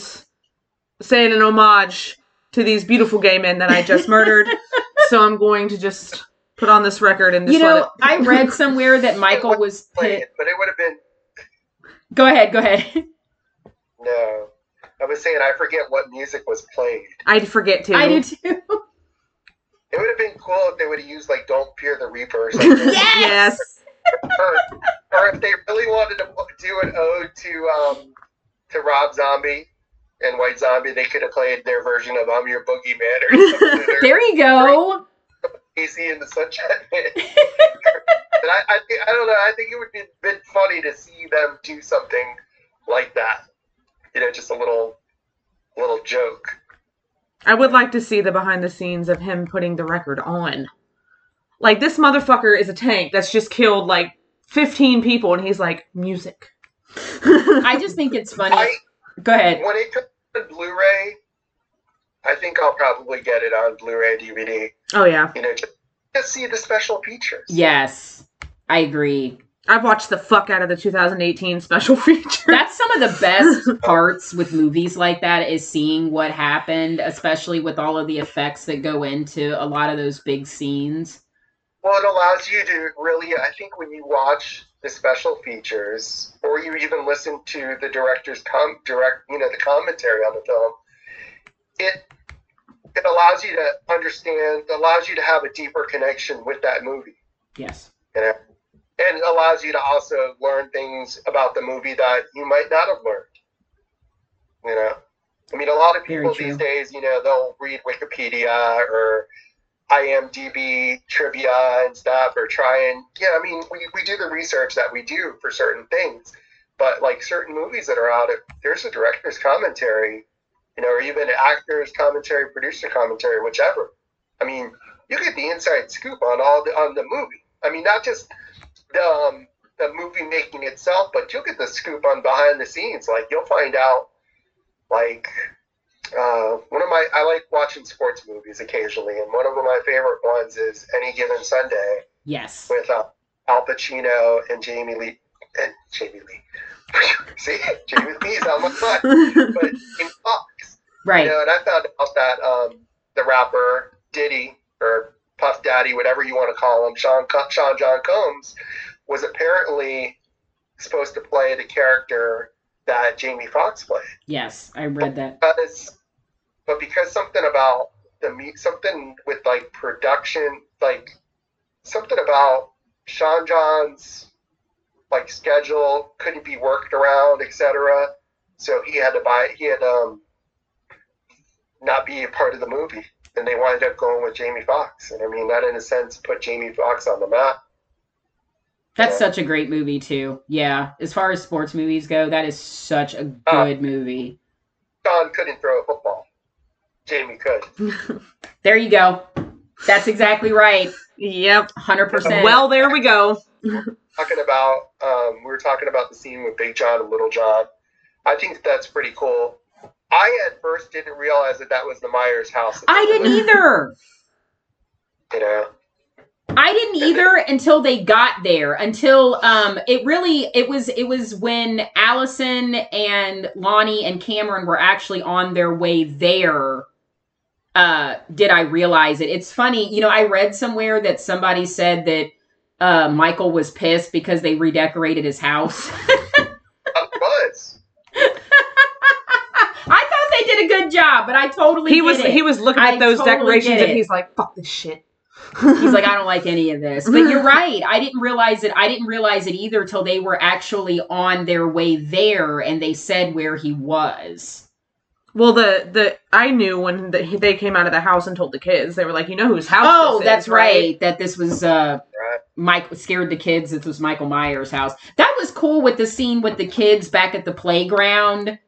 saying an homage to these beautiful gay men that I just murdered. <laughs> so I'm going to just put on this record and just You let know, it. I read somewhere that Michael was Play hit. but it would have been <laughs> Go ahead, go ahead. no. I was saying I forget what music was played. I'd forget to. I do too. <laughs> It would have been cool if they would have used like "Don't Fear the Reaper" or something. Yes! yes. or, or if they really wanted to do an ode to um to Rob Zombie and White Zombie, they could have played their version of "I'm Your Boogeyman" or something. <laughs> There you go. KC and the Sunshine <laughs> Man. and I, I, think, I don't know. I think it would be a bit funny to see them do something like that. You know, just a little, little joke. I would like to see the behind the scenes of him putting the record on. Like this motherfucker is a tank that's just killed like 15 people and he's like music. <laughs> I just think it's funny. I, Go ahead. when it comes to Blu-ray, I think I'll probably get it on Blu-ray DVD. Oh yeah. You know, just, just see the special features. Yes, I agree. I've watched the fuck out of the 2018 special <laughs> feature. That's some of the best <laughs> parts with movies like that is seeing what happened, especially with all of the effects that go into a lot of those big scenes. Well, it allows you to really, I think, when you watch the special features, or you even listen to the director's com direct, you know, the commentary on the film, it it allows you to understand, allows you to have a deeper connection with that movie, Yes. you know, and it allows you to also learn things about the movie that you might not have learned. You know, I mean, a lot of people these days, you know, they'll read Wikipedia or IMDb trivia and stuff, or try and yeah. I mean, we, we do the research that we do for certain things, but like certain movies that are out, if there's a director's commentary, you know, or even an actor's commentary, producer commentary, whichever. I mean, you get the inside scoop on all the on the movie. I mean, not just um, the movie making itself, but you'll get the scoop on behind the scenes. Like you'll find out, like uh, one of my I like watching sports movies occasionally, and one of my favorite ones is Any Given Sunday Yes. with uh, Al Pacino and Jamie Lee and Jamie Lee. <laughs> See, Jamie Lee's on my <laughs> side, but Jamie Foxx. Right. You know, and I found out that um, the rapper Diddy or Puff Daddy, whatever you want to call him, Sean Sean John Combs, was apparently supposed to play the character that Jamie Foxx played. Yes. I read that. Because, but because something about the me, something with like production, like something about Sean John's like schedule couldn't be worked around, etc. So he had to buy. He had um not be a part of the movie, and they wind up going with Jamie Foxx, And I mean, that in a sense put Jamie Foxx on the map. That's Yeah. such a great movie too. Yeah. As far as sports movies go, that is such a Uh, good movie. Sean couldn't throw a football. Jamie could. <laughs> There you go. That's exactly right. yep. 100%. Well, there we go. <laughs> talking about um, we were talking about the scene with Big John and Little John. I think that's pretty cool. I at first didn't realize that that was the Myers house. I didn't either. You know, I didn't either until they got there. Until um it really it was it was when Allison and Lonnie and Cameron were actually on their way there. Uh did I realize it. It's funny, you know, I read somewhere that somebody said that uh Michael was pissed because they redecorated his house. <laughs> I was. Good job, but I totally he was it. he was looking I at those totally decorations and he's like, "Fuck this shit." He's like, I don't <laughs> like any of this. But you're right. I didn't realize it. I didn't realize it either till they were actually on their way there and they said where he was. Well, the the I knew when the, they came out of the house and told the kids. They were like, "You know whose house?" Oh, that's is, right. That this was uh Mike scared the kids. This was Michael Myers' house. That was cool with the scene with the kids back at the playground,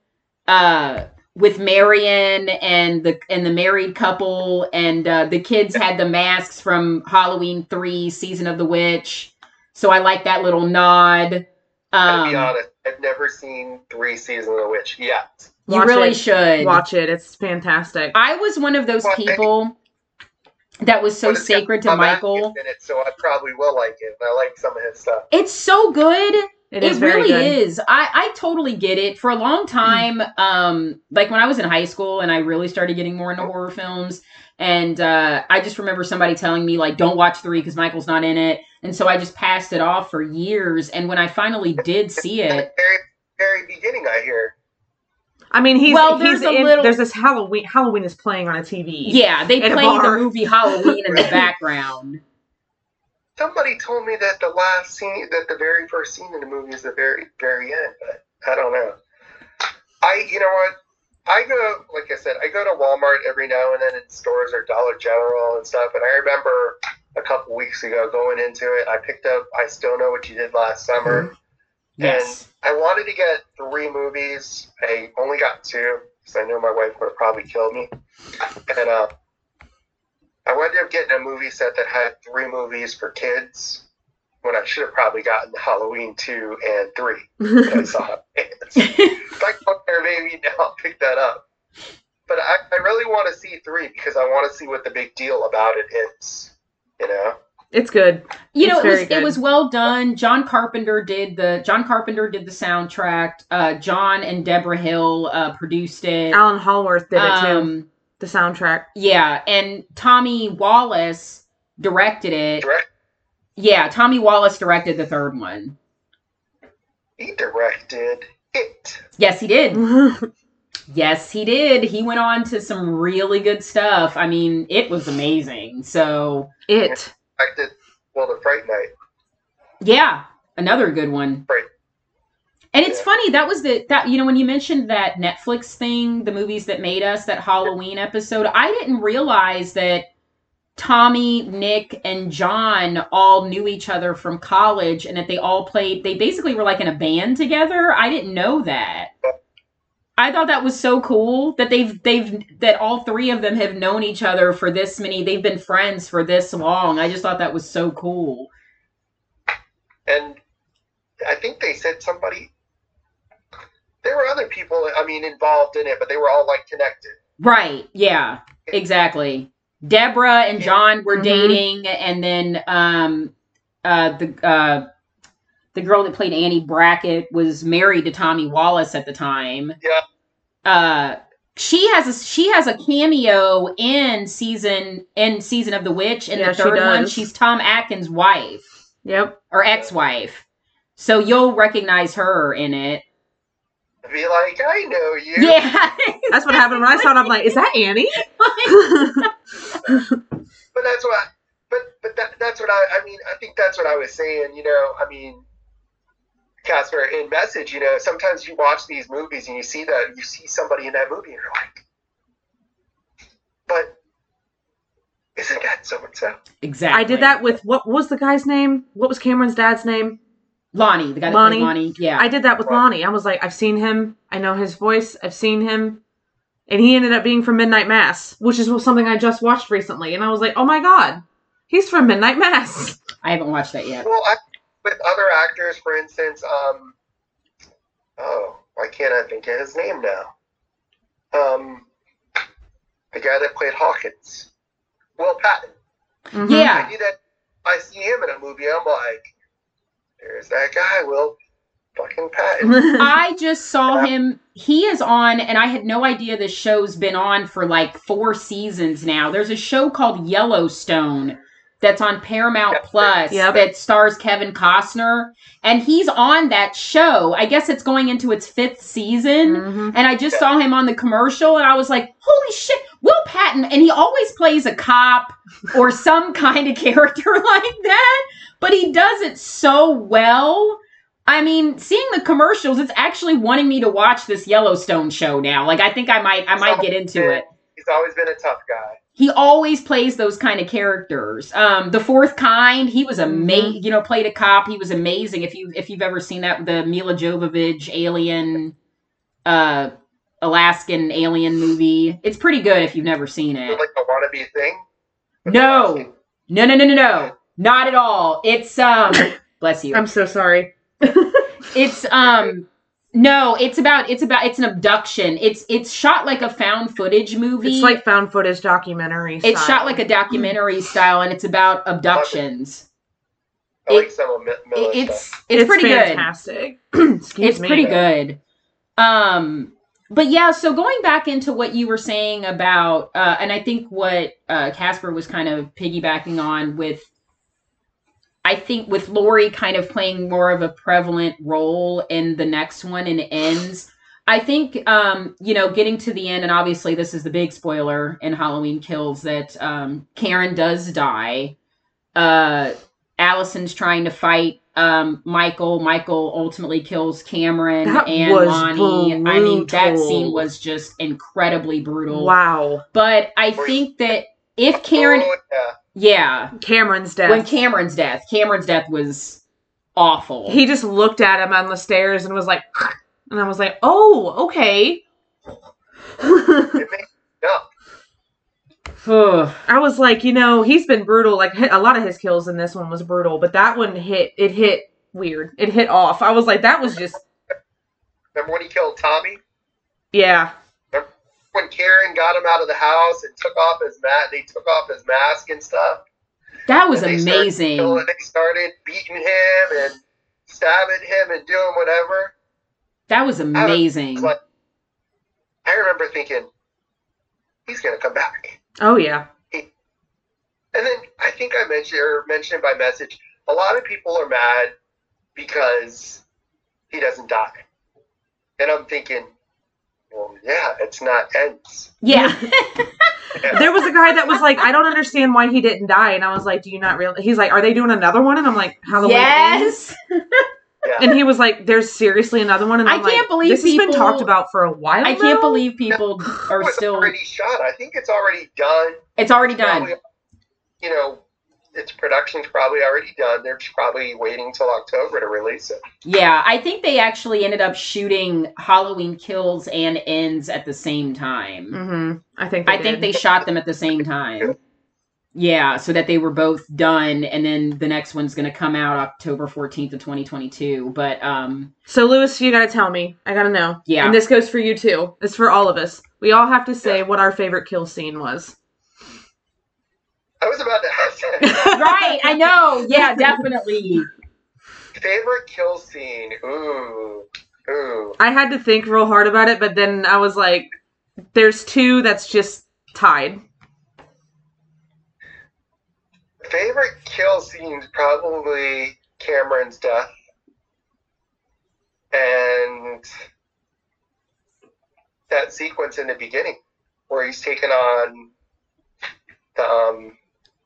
uh, with Marion and the and the married couple, and uh, the kids had the masks from Halloween Three: Season of the Witch. So I like that little nod. I'll be Um, honest, I've never seen three seasons of The Witch yet. you Watch really it. should. Watch it. It's fantastic. I was one of those Well, people that was so But it's got sacred to Michael. in it, so I probably will like it. I like some of his stuff. It's so good. It It, is very really good. is. I, I totally get it. For a long time, um, like when I was in high school and I really started getting more into horror films, and uh, I just remember somebody telling me like, "Don't watch three because Michael's not in it," and so I just passed it off for years. And when I finally <laughs> did see it, Very, very beginning, I hear. I mean, he's Well, he's there's a in, little- there's this Halloween. Halloween is playing on a TV. yeah, they play the movie Halloween in the <laughs> background. Somebody told me that the last scene, that the very first scene in the movie is the very, very end, but I don't know. I, you know what? I go, like I said, I go to Walmart every now and then in stores or Dollar General and stuff. And I remember a couple weeks ago going into it, I picked up I Still Know What You Did Last Summer. Yes. I wanted to get three movies. I only got two because I knew my wife would have probably killed me. And uh, I wound up getting a movie set that had three movies for kids when I should have probably gotten Halloween 2 and 3 that I saw. it. It's like, okay, maybe now <laughs> I'll pick that up. But I, I really want to see 3 because I want to see what the big deal about it is. You know? it's good. you know It's it was good. it was well done john carpenter did the john carpenter did the soundtrack uh john and debra hill uh produced it Alan Howarth did it too. um The soundtrack. yeah and tommy wallace directed it Direct, yeah tommy wallace directed the third one he directed it. yes he did <laughs> yes he did he went on to some really good stuff i mean it was amazing so it. Directed, well, The Fright Night. Yeah, another good one. Right. And it's funny that was the that you know when you mentioned that Netflix thing, the movies that made us that Halloween episode, I didn't realize that Tommy, Nick, and John all knew each other from college and that they all played they basically were like in a band together. I didn't know that. I thought that was so cool that they've they've that all three of them have known each other for this many they've been friends for this long. I just thought that was so cool. and I think they said somebody. There were other people, I mean, involved in it, but they were all like connected. Right. Yeah. Exactly. Debra and John were Mhm. dating, and then um, uh, the uh, the girl that played Annie Brackett was married to Tommy Wallace at the time. Yeah. Uh, she has a she has a cameo in season in season of the witch in Yeah, the she third one. She's Tom Atkins' wife Yep. or ex-wife, so you'll recognize her in it. Be like, I know you. Yeah. <laughs> That's what happened when I saw it. I'm like, is that Annie? <laughs> But that's what. But but that, that's what I. I mean, I think that's what I was saying. You know, I mean, Casper, in message, you know, sometimes you watch these movies and you see that you see somebody in that movie and you're like, but isn't that so and so? exactly. I did that with what was the guy's name? What was Cameron's dad's name? Lonnie, the guy that Lonnie. played Lonnie. Yeah. I did that with Right. Lonnie. I was like, I've seen him. I know his voice. I've seen him. And he ended up being from Midnight Mass, which is something I just watched recently. And I was like, oh my God, he's from Midnight Mass. I haven't watched that yet. Well, I, with other actors, for instance, um, oh, why can't I think of his name now? Um, the guy that played Hawkins, Will Patton. Mhm. Yeah. I knew that. I see him in a movie. I'm like, there's that guy, Will fucking Patton. <laughs> I just saw him. He is on, and I had no idea this show's been on for like four seasons now. There's a show called Yellowstone that's on Paramount Yep. Plus Yep. that stars Kevin Costner, and he's on that show. I guess it's going into its fifth season. Mhm. And I just saw him on the commercial, and I was like, "Holy shit!" Will Patton, and he always plays a cop or some <laughs> kind of character <laughs> like that, but he does it so well. I mean, seeing the commercials, it's actually wanting me to watch this Yellowstone show now. Like, I think I might, I might get into it. He's always been a tough guy. He always plays those kind of characters. Um, the Fourth Kind, he was amazing. You know, played a cop. He was amazing. If you if you've ever seen that, the Milla Jovovich alien, uh, Alaskan alien movie, it's pretty good if you've never seen it. Like a wannabe thing. No, no, no, no, no, no, not at all. It's um, <coughs> bless you. I'm so sorry. <laughs> It's um no, it's about it's about it's an abduction. It's it's shot like a found footage movie. It's like found footage documentary. it's shot like a documentary style and it's about abductions. I like It- some of Mi- It- Milla's it's it's, pretty good. fantastic. <clears throat> Excuse It's me. pretty good. Um but yeah, so going back into what you were saying about uh and I think what uh Casper was kind of piggybacking on with I think with Laurie kind of playing more of a prevalent role in the next one and ends. I think um, you know, getting to the end, and obviously this is the big spoiler in Halloween Kills that um Karen does die. Uh Allison's trying to fight um Michael. Michael ultimately kills Cameron That and was Lonnie. I mean, that scene was just incredibly brutal. Wow. But I think that if Karen Oh, yeah. Yeah, Cameron's death. when Cameron's death, Cameron's death was awful. he just looked at him on the stairs and was like, <clears throat> and I was like, oh, okay. It makes no. Ugh. I was like, you know, he's been brutal. Like a lot of his kills in this one was brutal, but that one hit. It hit weird. It hit off. I was like, that was just Remember when he killed Tommy? yeah. When Karen got him out of the house and took off his mat, they took off his mask and stuff. that was And started amazing. killing- They started beating him and stabbing him and doing whatever. That was amazing. It's like, I remember thinking, he's gonna come back. Oh yeah. And then I think I mentioned or mentioned by message, a lot of people are mad because he doesn't die. And I'm thinking, well, yeah, it's not ends. Yeah. <laughs> There was a guy that was like, I don't understand why he didn't die, and I was like, Do you not realize? He's like, Are they doing another one? And I'm like, Halloween. ends? yes. Yeah. And he was like, "There's seriously another one." And I I'm can't like, believe this has been talked about for a while. I can't now? believe people are It still. already shot. I think it's already done. It's already done. Probably, you know, its production's probably already done. They're just probably waiting till October to release it. Yeah, I think they actually ended up shooting Halloween Kills and Ends at the same time. Mhm. I think. I think they shot them at the same time. Yeah, so that they were both done, and then the next one's going to come out October 14th of 2022. But um, So, Lewis, you got to tell me. I got to know. Yeah. And this goes for you too. It's for all of us. We all have to say what our favorite kill scene was. I was about to ask that. <laughs> right, I know. Yeah, definitely. Favorite kill scene? Ooh. Ooh. I had to think real hard about it, but then I was like, "There's two that's just tied." Favorite kill scene's probably Cameron's death. And that sequence in the beginning where he's taken on the um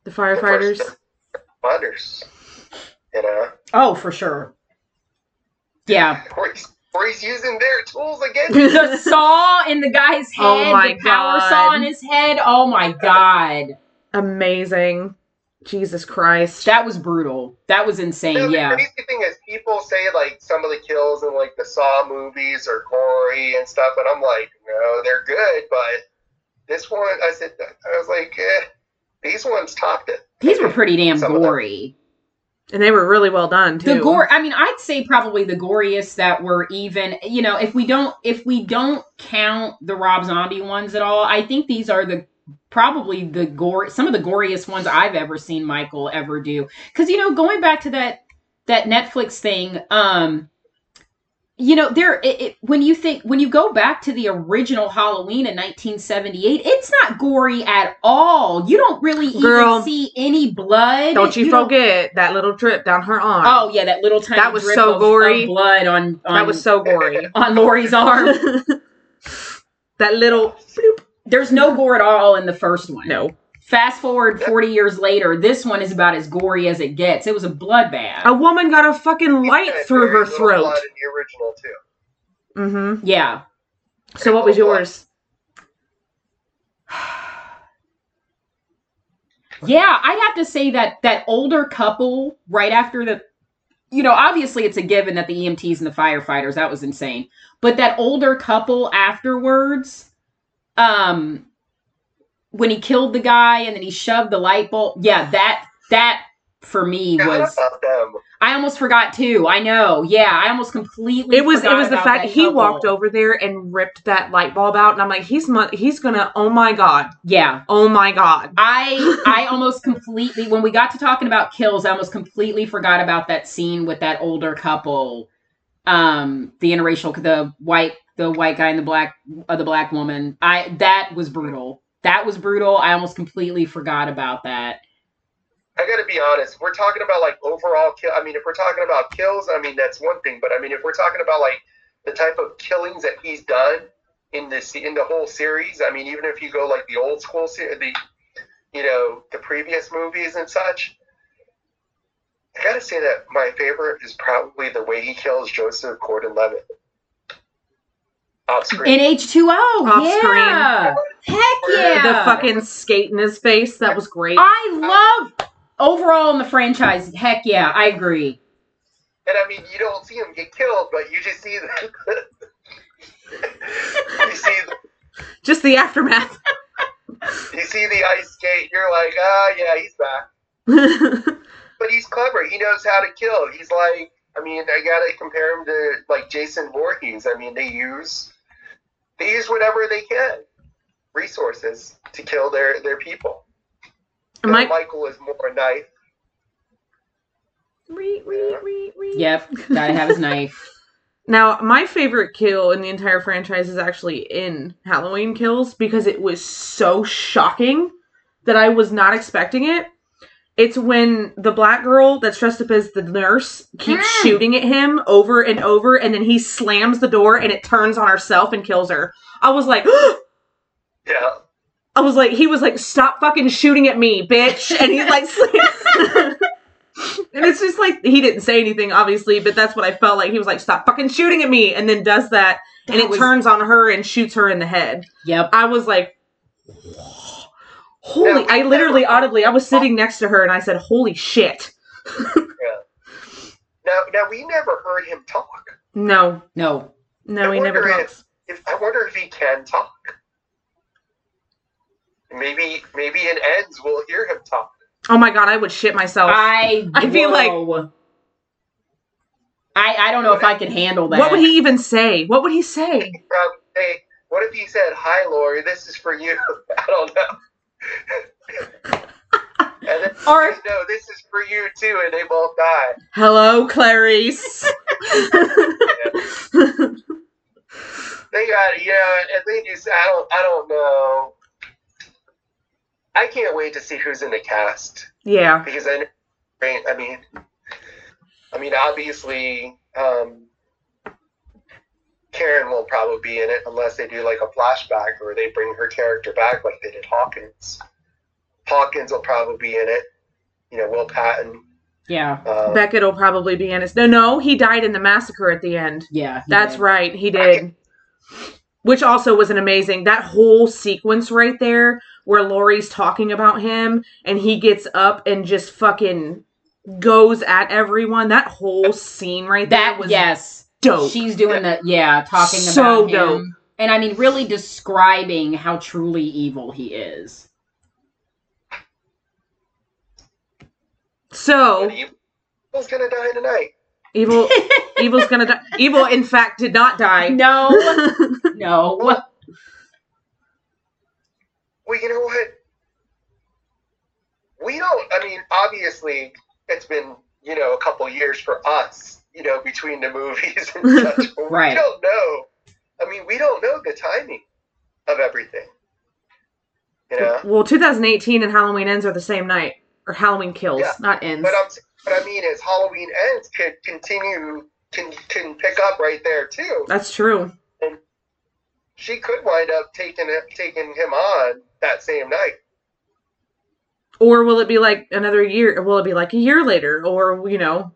The the firefighters. first responders. You know? Oh, for sure. Yeah. <laughs> Where he's, where he's using their tools against <laughs> the saw in the guy's head, Oh my the power God. saw in his head. Oh my god. Amazing. Jesus Christ. That was brutal. That was You know, insane. the Yeah. crazy thing is, people say like some of the kills in like the Saw movies are gory and stuff, and I'm like, no, they're good, but this one, I said, I was like, eh, these ones topped it. These were pretty damn Some gory. and they were really well done too. The gore I mean, I'd say probably the goriest that were even you know, if we don't if we don't count the Rob Zombie ones at all, I think these are the probably the gore some of the goriest ones I've ever seen Michael ever do. Cause you know, going back to that that Netflix thing, um you know there it, it, when you think when you go back to the original halloween in 1978 it's not gory at all you don't really Girl. even see any blood Don't you, forget that little drip down her arm. oh yeah that little tiny That was drip so of, gory. of blood on, on that was so gory. <laughs> on laurie's arm <laughs> that little bloop. there's no gore at all in the first one No. Fast forward 40 years later this one is about as gory as it gets it was a bloodbath A woman got a fucking light And through very her little throat. blood in the original too. Mm-hmm. yeah So what was yours? <sighs> Yeah, I'd have to say that that older couple right after the you know, obviously it's a given that the EMTs and the firefighters that was insane. But that older couple afterwards um when he killed the guy and then he shoved the light bulb, yeah, that that for me was. I almost forgot too. I know. Yeah, I almost completely It was it was the fact he couple. walked over there and ripped that light bulb out, and I'm like, he's mu- he's gonna. Oh my god. Yeah. Oh my god. I I almost completely when we got to talking about kills, I almost completely forgot about that scene with that older couple, um, the interracial, the white the white guy and the black uh, the black woman. I that was brutal. That was brutal. I almost completely forgot about that. I gotta be honest. We're talking about like overall kill. I mean, if we're talking about kills, I mean that's one thing. But I mean, if we're talking about like the type of killings that he's done in this in the whole series, I mean, even if you go like the old school series, the you know the previous movies and such. I gotta say that my favorite is probably the way he kills Joseph Gordon-Levitt off screen. In H two O, Off yeah, heck yeah, The fucking skate in his face. That was great. I love overall in the franchise. Heck yeah, I agree. And I mean, you don't see him get killed, but you just see the. <laughs> you see the Just the aftermath. You see the ice skate, you're like, ah, yeah, he's back. <laughs> But he's clever. He knows how to kill. He's like, I mean, I gotta compare him to like Jason Voorhees. I mean, they use they use whatever they can, resources to kill their their people. And My- Michael is more a knife. Yep, gotta have his knife. <laughs> Now, my favorite kill in the entire franchise is actually in Halloween Kills because it was so shocking that I was not expecting it. It's when the black girl that's dressed up as the nurse keeps Mm. shooting at him over and over, and then he slams the door and it turns on herself and kills her. I was like, <gasps> Yeah. I was like, he was like, stop fucking shooting at me, bitch. And he's like, <laughs> and it's just like, he didn't say anything, obviously, but that's what I felt like. He was like, stop fucking shooting at me. And then does that, and it was- turns on her and shoots her in the head. Yep. I was like, holy, Now, I literally never- audibly, I was oh. sitting next to her and I said, holy shit. yeah. Now, now we never heard him talk. No, No. no, I he never wonder if- If I wonder if he can talk. Maybe, maybe in ends we'll hear him talk. Oh my god, I would shit myself. I I feel like- I I don't know if I could handle that. what would he even say? What would he say? Probably say, what if he said, "Hi, Laurie, this is for you"? <laughs> I don't know. And then Or- or no, this is for you too, and they both die. Hello, Clarice. <laughs> They got yeah, and they just I don't I don't know. I can't wait to see who's in the cast yeah. because I, I mean, I mean obviously. um Karen will probably be in it unless they do like a flashback or they bring her character back like they did Hawkins. Hawkins will probably be in it. You know, Will Patton. Yeah. Um, Beckett will probably be in it. No, no, he died in the massacre at the end. Yeah. That's did. right, he did. Which also was an amazing that whole sequence right there where Laurie's talking about him and he gets up and just fucking goes at everyone. That whole scene right there That was yes. Dope. She's doing the yeah, talking So about dope. him. And I mean really describing how truly evil he is. so Evil's gonna die tonight. evil <laughs> evil's gonna die. Evil in fact did not die. No. <laughs> no. Well, you know what? We don't. I mean, obviously, it's been you know a couple years for us. You know, between the movies and <laughs> such. Right. We don't know. I mean, we don't know the timing of everything. You know, Well, 2018 and Halloween ends are the same night, or Halloween kills, Yeah. not ends. but I'm what I mean is Halloween ends could continue can can pick up right there too. That's true. She could wind up taking it taking him on that same night. Or will it be like another year? Will it be like a year later? Or you know,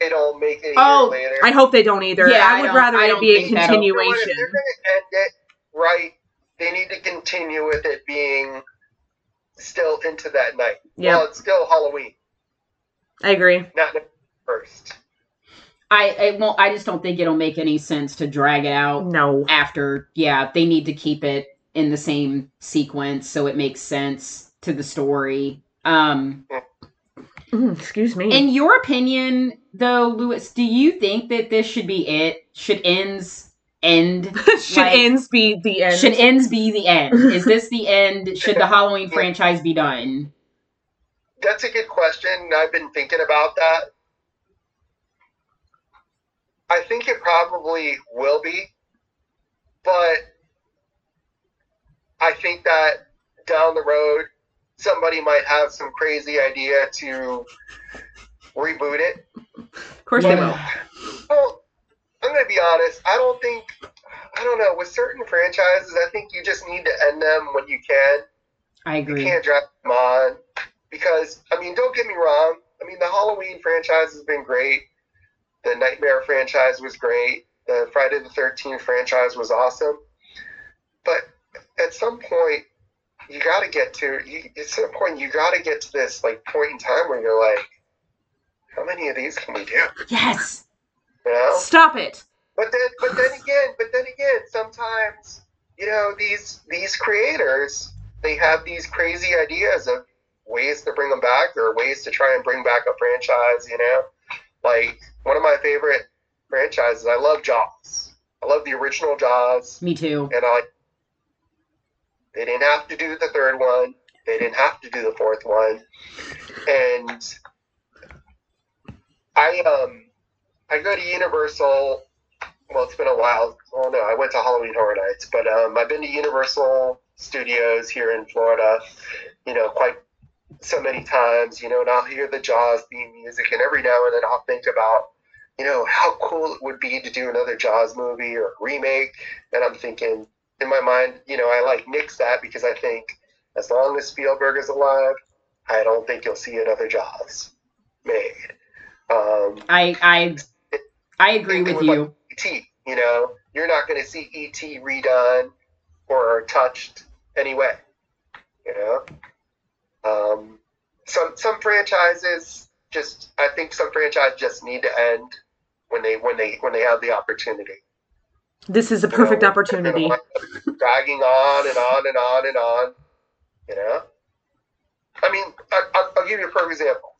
They don't make it a year Oh, later. I hope they don't either. Yeah, I I would don't- rather I it be a think that'll- You know what, if continuation. they're gonna end it right, they need to continue with it being still into that night. Yeah, Well, it's still Halloween, I agree. not the first. I I won't. I just don't think it'll make any sense to drag it out No. after. Yeah, they need to keep it in the same sequence so it makes sense to the story. Um, Mm, excuse me. in your opinion, though, Lewis, do you think that this should be it? Should ends end? <laughs> should like- ends be the end? Should ends be the end? <laughs> Is this the end? Should the Halloween franchise be done? That's a good question. I've been thinking about that. I think it probably will be, but I think that down the road, somebody might have some crazy idea to reboot it. Of course they will. Well, I'm gonna be honest. I don't think. I don't know. With certain franchises, I think you just need to end them when you can. I agree. You can't drag them on because I mean, don't get me wrong. I mean, the Halloween franchise has been great. The Nightmare franchise was great. The Friday the Thirteenth franchise was awesome. But at some point, you got to get to. You, at some point, you got to get to this like point in time where you're like, how many of these can we do? Yes. You know? Stop it. But then, but then again, but then again, sometimes you know these these creators they have these crazy ideas of ways to bring them back or ways to try and bring back a franchise. You know, like one of my favorite franchises. I love Jaws. I love the original Jaws, Me too. and I. They didn't have to do the third one. They didn't have to do the fourth one, and I um I go to Universal. Well, it's been a while. Oh no, I went to Halloween Horror Nights, but um, I've been to Universal Studios here in Florida. You know, quite so many times. You know, and I'll hear the Jaws theme music, and every now and then I'll think about, you know, how cool it would be to do another Jaws movie or remake. And I'm thinking in my mind, you know, I like nix that because I think as long as Spielberg is alive, I don't think you'll see another Jaws made. Um, I I I agree with you. E.T. You know, you're not going to see E.T. redone or touched anyway. You know, um, some some franchises just I think some franchises just need to end when they when they when they have the opportunity. This is a You perfect know, opportunity. they're gonna wind up Dragging on and on and on and on. You know, I mean, I, I'll, I'll give you a perfect example.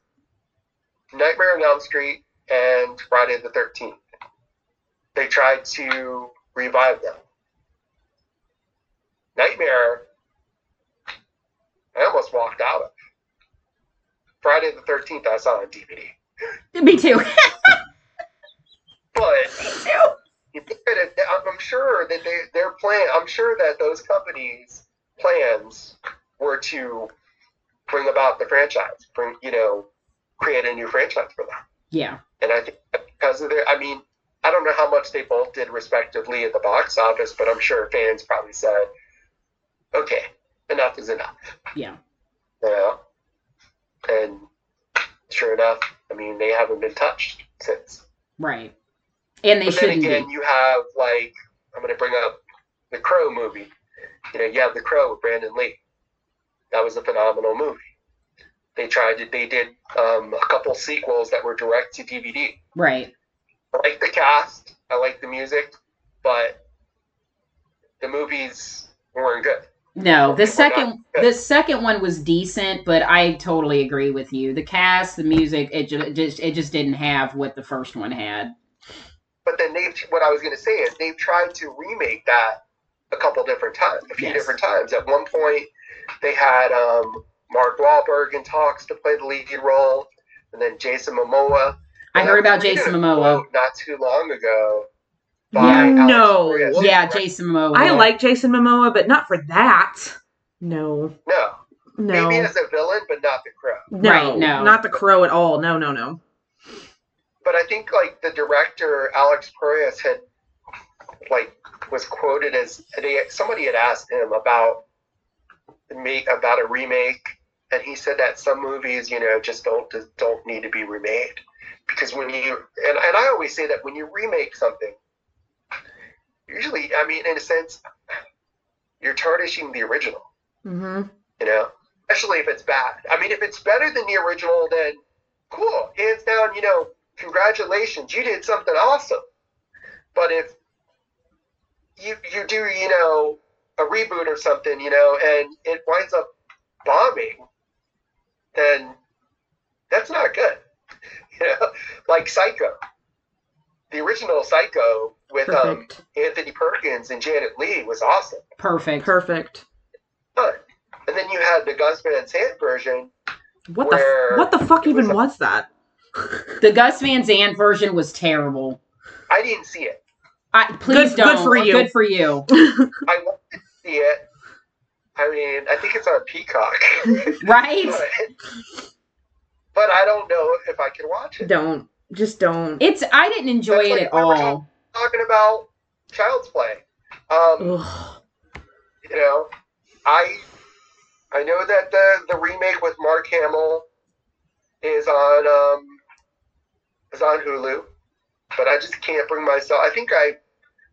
Nightmare on Elm Street and Friday the Thirteenth. They tried to revive them. Nightmare, I almost walked out of. Friday the Thirteenth, I saw on DVD. <laughs> Me too. <laughs> But <laughs> Me too. you think that it, I'm sure that they, their plan, I'm sure that those companies' plans were to bring about the franchise, bring, you know, create a new franchise for them. Yeah. And I think because of their, I mean, I don't know how much they both did respectively at the box office, but I'm sure fans probably said, okay, enough is enough, Yeah. <laughs> you know? And sure enough, I mean, they haven't been touched since. Right. And they but then shouldn't again, be. you have like I'm going to bring up the Crow movie. You know, you have the Crow with Brandon Lee. That was a phenomenal movie. They tried to. They did um, a couple sequels that were direct to DVD. Right. I like the cast. I like the music, but the movies weren't good. No, the second the second one was decent, but I totally agree with you. The cast, the music, it just, just it just didn't have what the first one had. But then they've. What I was going to say is they've tried to remake that a couple different times, a few Yes. different times. At one point, they had um, Mark Wahlberg in talks to play the lead role, and then Jason Momoa. I heard about Jason Momoa. Not too long ago. Yeah. No. Proyas. Yeah, Jason Momoa. I like Jason Momoa, but not for that. No. No, No. maybe as a villain, but not the crow. no. Right, no. Not the crow at all. No, no, no. But I think like the director Alex Proyas had like was quoted as somebody had asked him about make about a remake, and he said that some movies, you know, just don't just don't need to be remade because when you and, and I always say that when you remake something, usually, I mean, in a sense, you're tarnishing the original. hmm You know, especially if it's bad. I mean, if it's better than the original, then cool, hands down. You know, congratulations, you did something awesome. But if you you do, you know, a reboot or something, you know, and it winds up bombing, then that's not good. <laughs> You know, like Psycho, the original Psycho with um, Anthony Perkins and Janet Leigh was awesome. Perfect. Perfect. But and then you had the Gus Van Sant version. What Where the what the fuck it was even a- was that? <laughs> The Gus Van Sant version was terrible. I didn't see it. I, please Good- good don't. Good for you. Good for you. <laughs> I wanted to see it. I mean, I think it's on Peacock. <laughs> Right? but, but I don't know if I can watch it. Don't. Just don't. It's. I didn't enjoy That's it like at all. Talking about Child's Play. Um, Ugh. you know, I I know that the the remake with Mark Hamill is on um is on Hulu, but I just can't bring myself. I think I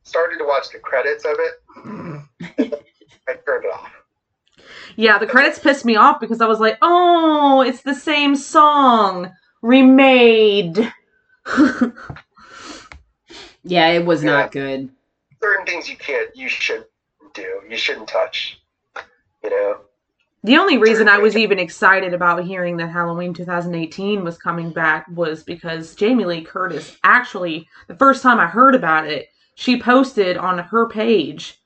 started to watch the credits of it. <laughs> I turned it off. Yeah, the credits pissed me off because I was like, oh, it's the same song remade. <laughs> Yeah, it was Yeah. not good. Certain things you can't, you shouldn't do. You shouldn't touch. You know. The only reason I was even excited about hearing that Halloween 2018 was coming back was because Jamie Lee Curtis actually, the first time I heard about it, she posted on her page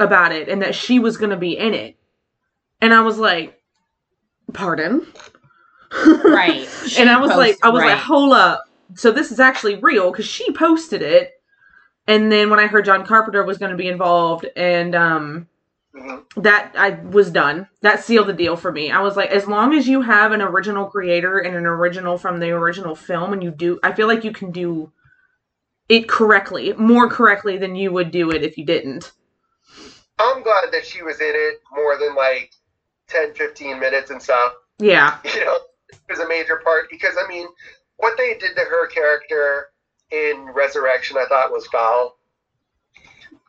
about it and that she was going to be in it. And I was like, pardon? Right. <laughs> And I was like, I was right. like, hold up. So this is actually real because she posted it. And then when I heard John Carpenter was going to be involved and, um, Mhm. that I was done. That sealed the deal for me. I was like, as long as you have an original creator and an original from the original film, and you do, I feel like you can do it correctly, more correctly than you would do it if you didn't. I'm glad that she was in it more than like 10, 15 minutes and stuff. Yeah, <laughs> You know, it was a major part because I mean, what they did to her character in Resurrection, I thought was foul.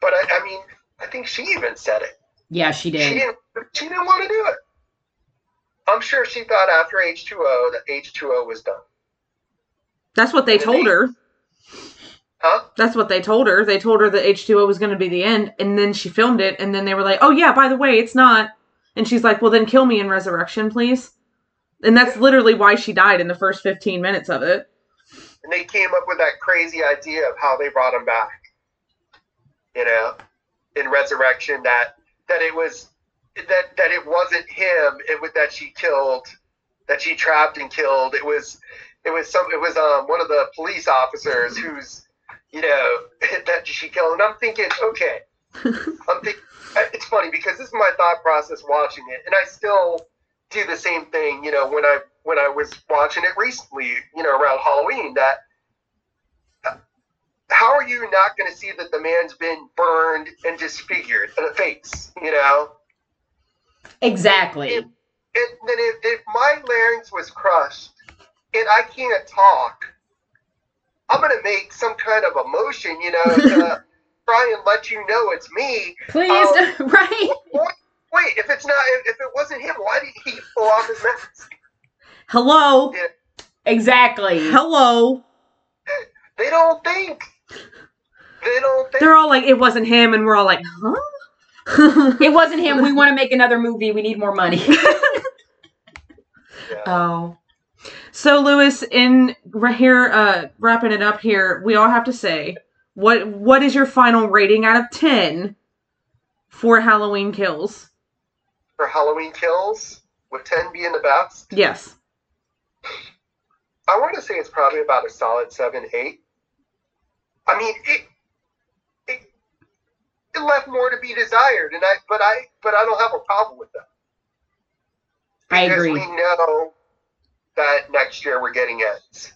But I, I mean, I think she even said it. Yeah, she She did. didn't. She didn't want to do it. I'm sure she thought after H2O that H2O was done. that's what they told her. Huh? That's what they told her. They told her that H2O was going to be the end, and then she filmed it, and then they were like, oh, yeah, by the way, it's not. And she's like, well, then kill me in Resurrection, please. And that's literally why she died in the first 15 minutes of it. And they came up with that crazy idea of how they brought him back. You know, in Resurrection, that that it was that that it wasn't him. It was that she killed, that she trapped and killed. It was it was some it was um one of the police officers who's you know <laughs> that she killed. And I'm thinking, okay, I'm thinking it's funny because this is my thought process watching it, and I still do the same thing. You know, when I when I was watching it recently, you know, around Halloween, that uh, how are you not going to see that the man's been burned and disfigured in the face? You know, Exactly. and then if, if my larynx was crushed and I can't talk, I'm going to make some kind of a motion, you know, <laughs> to try and let you know it's me. Please, Um, <laughs> right? Wait, wait, if it's not, if, if it wasn't him, why did he pull off his mask? Hello? Exactly. Hello? They don't think. They don't think. They're all like, it wasn't him, and we're all like, huh? <laughs> It wasn't him. We want to make another movie. We need more money. <laughs> Yeah. Oh. So Lewis, in right here, uh, wrapping it up here, we all have to say, what what is your final rating out of ten for Halloween Kills? For Halloween Kills, with 10 being the best, Yes. I want to say it's probably about a solid seven, eight. I mean, it it, it left more to be desired, and I but I but I don't have a problem with that. I Because agree. We know that next year we're getting ends.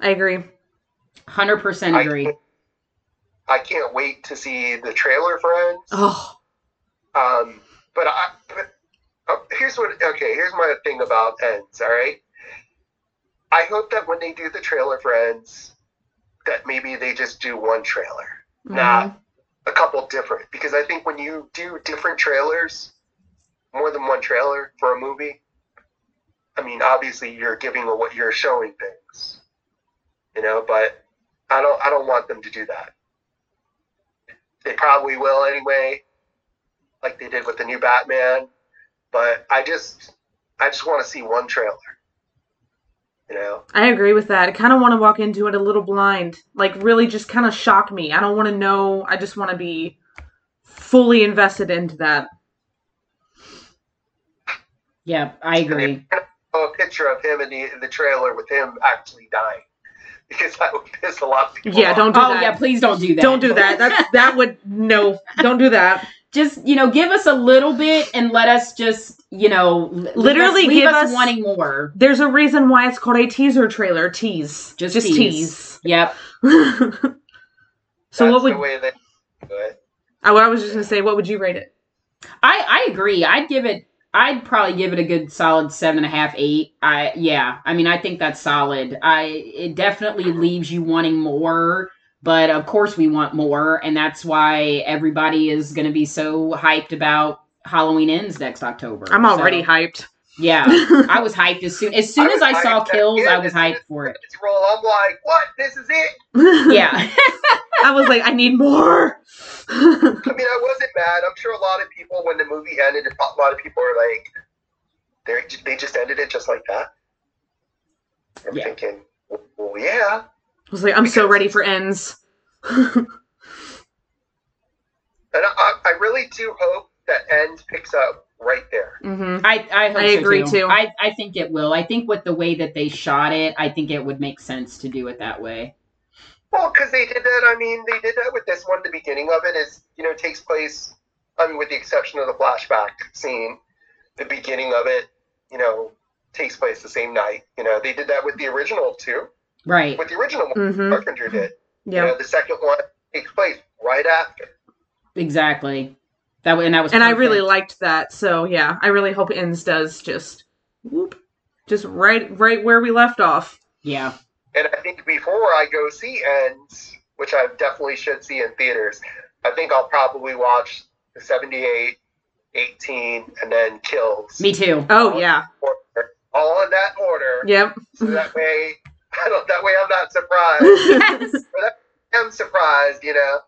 I agree. Hundred percent agree. can't- I can't wait to see the trailer for Ends. Oh, Um, but I, but, oh, here's what. Okay, here's my thing about Ends. All right. I hope that when they do the trailer for Ends, that maybe they just do one trailer, not a couple different. Because I think when you do different trailers, more than one trailer for a movie, I mean, obviously you're giving what you're showing things, you know. But I don't. I don't want them to do that. They probably will anyway like they did with the new Batman. But I just I just want to see one trailer. You know? I agree with that. I kind of want to walk into it a little blind, like really just kind of shock me. I don't want to know. I just want to be fully invested into that. Yeah, I agree. A picture of him in the in the trailer with him actually dying. <laughs> Because that would piss a lot of people Yeah, off. don't do that. Oh that. yeah, please don't do that. Don't do that. That's, <laughs> that would no. Don't do that. just you know, give us a little bit and let us just you know, Literally leave give us us- wanting more. There's a reason why it's called a teaser trailer. Tease. Just just tease. Yep. <laughs> so That's what would the way they do it. I, I was just gonna say? What would you rate it? I I agree. I'd give it. I'd probably give it a good solid seven and a half, eight. I yeah. I mean, I think that's solid. I it definitely leaves you wanting more, but of course we want more, and that's why everybody is going to be so hyped about Halloween ends next October. I'm already So, hyped. Yeah, I was hyped as soon as soon I as I saw kills. I was hyped for it. Roll. I'm like, what? This is it? <laughs> Yeah, I was like, I need more. I mean, I wasn't mad. I'm sure a lot of people, when the movie ended, a lot of people are like, they they just ended it just like that. I'm Yeah. thinking, well, yeah. I was like, I'm so ready for ends. And I, I really do hope that End picks up right there. hmm I I, hope I so agree, too. too. I I think it will. I think with the way that they shot it, I think it would make sense to do it that way. Well, because they did that. I mean, they did that with this one. The beginning of it is, you know, takes place. I mean, with the exception of the flashback scene, the beginning of it, you know, takes place the same night. You know, they did that with the original too. Right. With the original one, hmm Carpenter did. You Yeah. know, the second one takes place right after. Exactly. That way, and that was. And I really liked that. So yeah, I really hope ends does just whoop, just right right where we left off. Yeah. And I think before I go see Ends, which I definitely should see in theaters, I think I'll probably watch the 78, 18, and then Kills. Me too. Oh yeah. Order, all in that order. Yep. So that way, <laughs> I don't. That way, I'm not surprised. <laughs> I'm surprised, you know.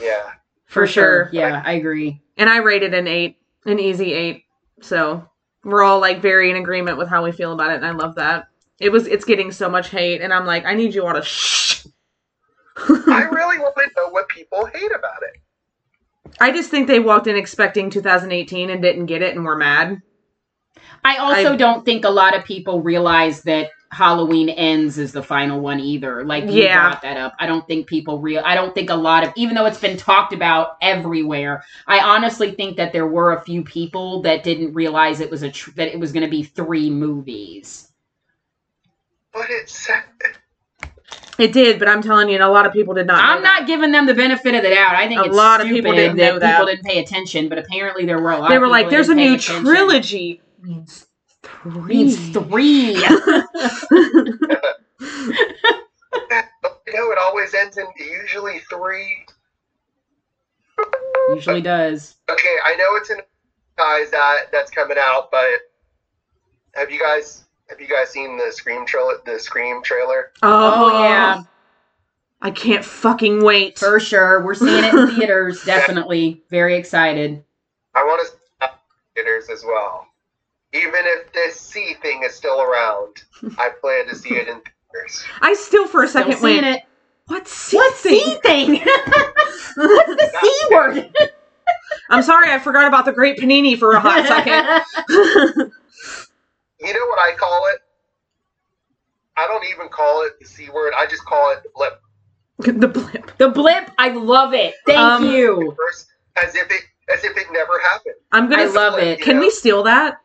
Yeah. For For sure. sure. Yeah, I agree. and I rated an eight, an easy eight. So we're all like very in agreement with how we feel about it, and I love that. It was it's getting so much hate, and I'm like, I need you all to shh. <laughs> I really want to know what people hate about it. I just think they walked in expecting 2018 and didn't get it, and were mad. I also I- don't think a lot of people realize that Halloween ends is the final one either. Like you Yeah. brought that up. I don't think people real. I don't think a lot of even though it's been talked about everywhere. I honestly think that there were a few people that didn't realize it was a tr- that it was going to be three movies. But it's It did, but I'm telling you, a lot of people did not. I'm not giving them the benefit of the doubt. I think A it's lot of people didn't know that people didn't pay attention, but apparently there were a lot. They of were people like, "There's a new attention." trilogy." Means three. Means three. <laughs> you know, it always ends in usually three. Usually does. Okay, I know it's in guys that that's coming out, but have you guys have you guys seen the Scream trailer? The Scream trailer? Oh, oh. yeah, I can't fucking wait. for sure. We're seeing it in theaters. <laughs> Definitely, very excited. I want to see that in theaters as well. Even if this C thing is still around, I plan to see it in theaters. I still for a Still second seeing went, it. "What C What thing?" C thing? <laughs> What's the C word? I'm sorry, I forgot about the Great Panini for a hot second. <laughs> You know what I call it? I don't even call it the c word. I just call it the blip. the blip. The blip, I love it. Thank Um, you. First, as if it as if it never happened. I'm gonna. I love it. Can we steal that?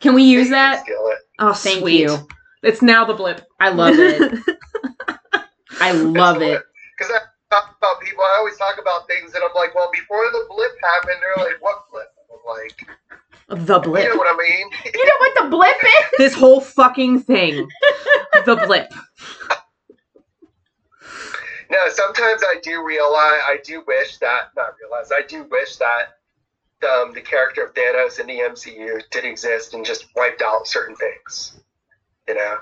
Can we use that? steal. Oh, Thank sweet. you. It's now the blip. I love it. <laughs> I love it. Because I talk about people, I always talk about things, and I'm like, well, before the blip happened, they're like, what blip? I'm like, The blip. you know what I mean? <laughs> You know what the blip is? <laughs> This whole fucking thing. the blip. No, sometimes I do realize, I do wish that, not realize, I do wish that um, the character of Thanos in the MCU did exist and just wiped out certain things, you know?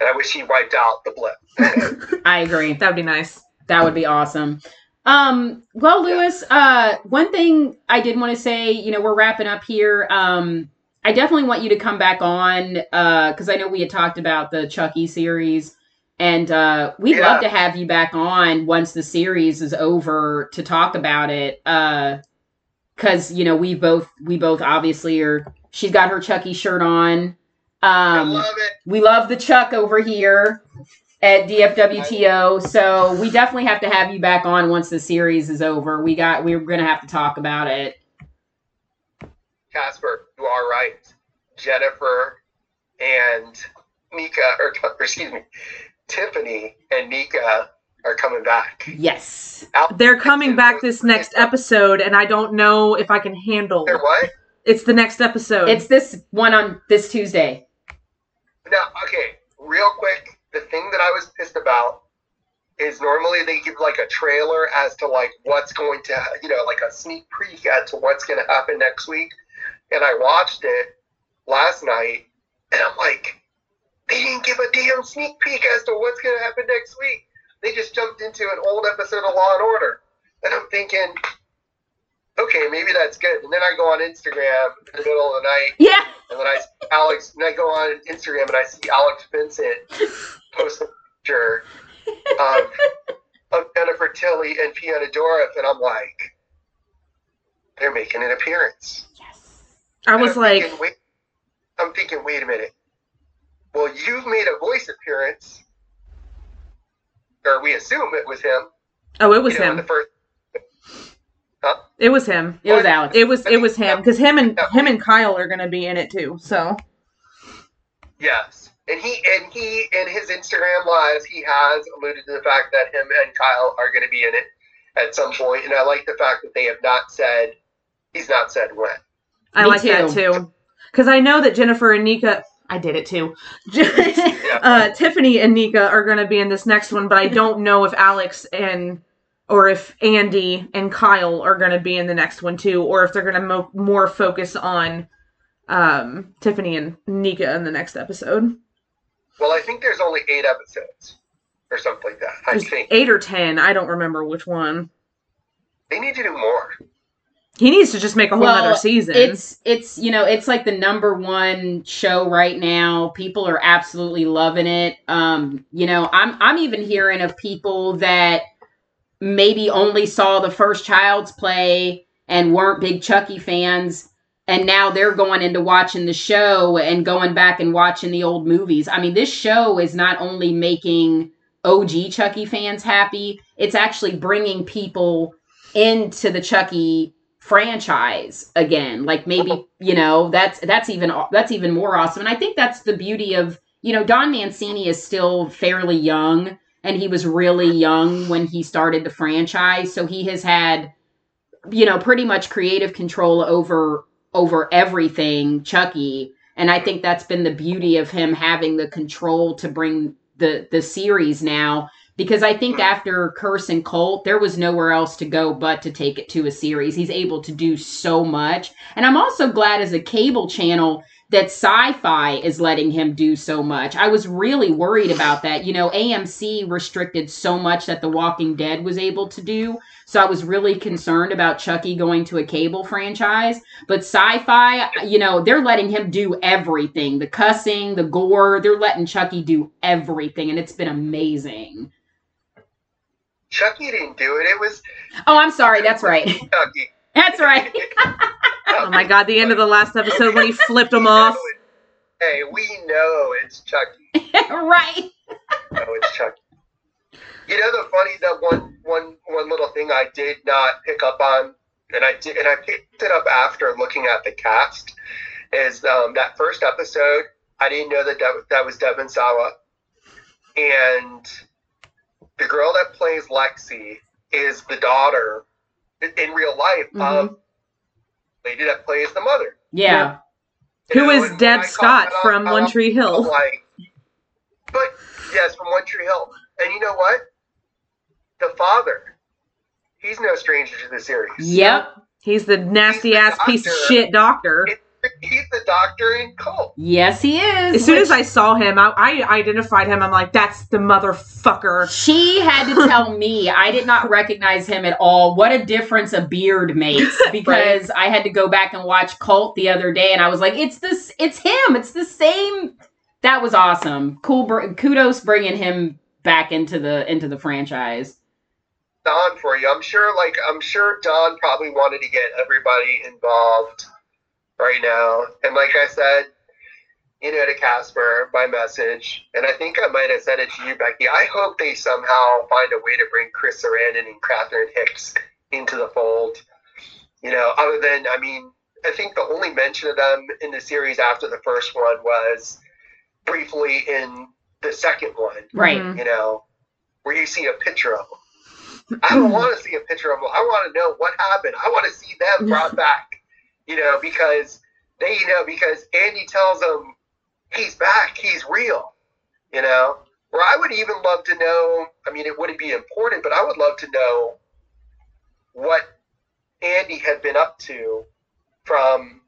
And I wish he wiped out the blip. <laughs> I agree. That would be nice. That would be awesome. Um, well, Lewis, uh, one thing I did want to say, you know, we're wrapping up here. Um, I definitely want you to come back on because I know we had talked about the Chucky series, and uh, we'd Yeah. love to have you back on once the series is over to talk about it. Because you know we both we both obviously are. She's got her Chucky shirt on. I Um, love it. we love the Chuck over here at DFWTO. So we definitely have to have you back on once the series is over. We got we're gonna have to talk about it. Casper, you are right. Jennifer and Nika, or, or <laughs> excuse me, Tiffany and Nika are coming back. Yes. Al- They're coming back this next episode, and I don't know if I can handle. They're what? It's the next episode. It's this one on this Tuesday. No, okay, real quick. The thing that I was pissed about is normally they give like a trailer as to like what's going to, you know, like a sneak peek as to what's going to happen next week. And I watched it last night, and I'm like, they didn't give a damn sneak peek as to what's going to happen next week. They just jumped into an old episode of Law and Order, and I'm thinking, okay, maybe that's good. And then I go on Instagram in the middle of the night. Yeah. And then I Alex, and I go on Instagram and I see Alex Vincent post a picture of, of Jennifer Tilly and Fiona Dourif, and I'm like, they're making an appearance. Yes. I was like, thinking, wait, I'm thinking, wait a minute. Well, you've made a voice appearance, or we assume it was him. oh, it was you know, him. the first. Huh? It was him. It was Alex. It was it was him because him and Yeah. him and Kyle are gonna be in it too. So Yes. And he and he in his Instagram lives he has alluded to the fact that him and Kyle are going to be in it at some point, and I like the fact that they have not said he's not said when. I Me like that too. too. Because I know that Jennifer and Nika. I did it too. <laughs> uh, Tiffany and Nika are going to be in this next one, but I don't know if Alex and or if Andy and Kyle are going to be in the next one too, or if they're going to mo- more focus on um, Tiffany and Nika in the next episode. Well, I think there's only eight episodes or something like that. I There's think eight or ten. I don't remember which one. they need to do more. He needs to just make a whole Well, other season. It's it's you know it's like the number one show right now. People are absolutely loving it. Um, you know, I'm I'm even hearing of people that maybe only saw the first Child's Play and weren't big Chucky fans, and now they're going into watching the show and going back and watching the old movies. I mean, this show is not only making OG Chucky fans happy, it's actually bringing people into the Chucky franchise again. Like maybe oh. you know that's that's even that's even more awesome. And i think that's the beauty of you know don mancini is still fairly young and he was really young when he started the franchise. So he has had you know pretty much creative control over over everything chucky. And i think that's been the beauty of him having the control to bring the the series now because I think after Curse and Cult, there was nowhere else to go but to take it to a series. He's able to do so much. And I'm also glad as a cable channel that Syfy is letting him do so much. I was really worried about that. You know, AMC restricted so much that The Walking Dead was able to do. So I was really concerned about Chucky going to a cable franchise. But Syfy, you know, they're letting him do everything the cussing, the gore. They're letting Chucky do everything. And it's been amazing. Chucky didn't do it. It was Oh, I'm sorry. That's right. Chucky. That's right. <laughs> oh my god, the end of the last episode when he flipped him off. Hey, we know it's Chucky. <laughs> right. know it's Chucky. You know the funny that one one one little thing I did not pick up on, and I did, and I picked it up after looking at the cast, is um, that first episode. I didn't know that that, that was Devon Sawa, and the girl that plays Lexi is the daughter in- in real life mm-hmm. of the lady that plays the mother. Yeah. You Who know, is Deb Scott that, from One Tree Hill? like, but yes, from One Tree Hill. And you know what? The father, he's no stranger to the series. Yep. He's the nasty He's the ass piece of shit doctor. He's the doctor in Cult. Yes, he is. As soon which as I saw him, I, I identified him. I'm like, that's the motherfucker. She had to tell me. I did not recognize him at all. What a difference a beard makes. <laughs> Because I had to go back and watch Cult the other day, and I was like, "It's this. It's him. It's the same." That was awesome. Cool. Br- kudos bringing him back into the into the franchise. Don for you. I'm sure, like, I'm sure Don probably wanted to get everybody involved right now. And like I said, you know, to Casper, my message, and I think I might have said it to you, Becky. I hope they somehow find a way to bring Chris Sarandon and Catherine Hicks into the fold. You know, other than, I mean, I think the only mention of them in the series after the first one was briefly in the second one Right. Mhm. you know, where you see a picture of them. I don't want to see a picture of them. I want to know what happened. I want to see them brought <laughs> back, you know, because they, you know, because Andy tells them he's back, he's real, you know. Where I would even love to know, I mean, it wouldn't be important, but I would love to know what Andy had been up to from,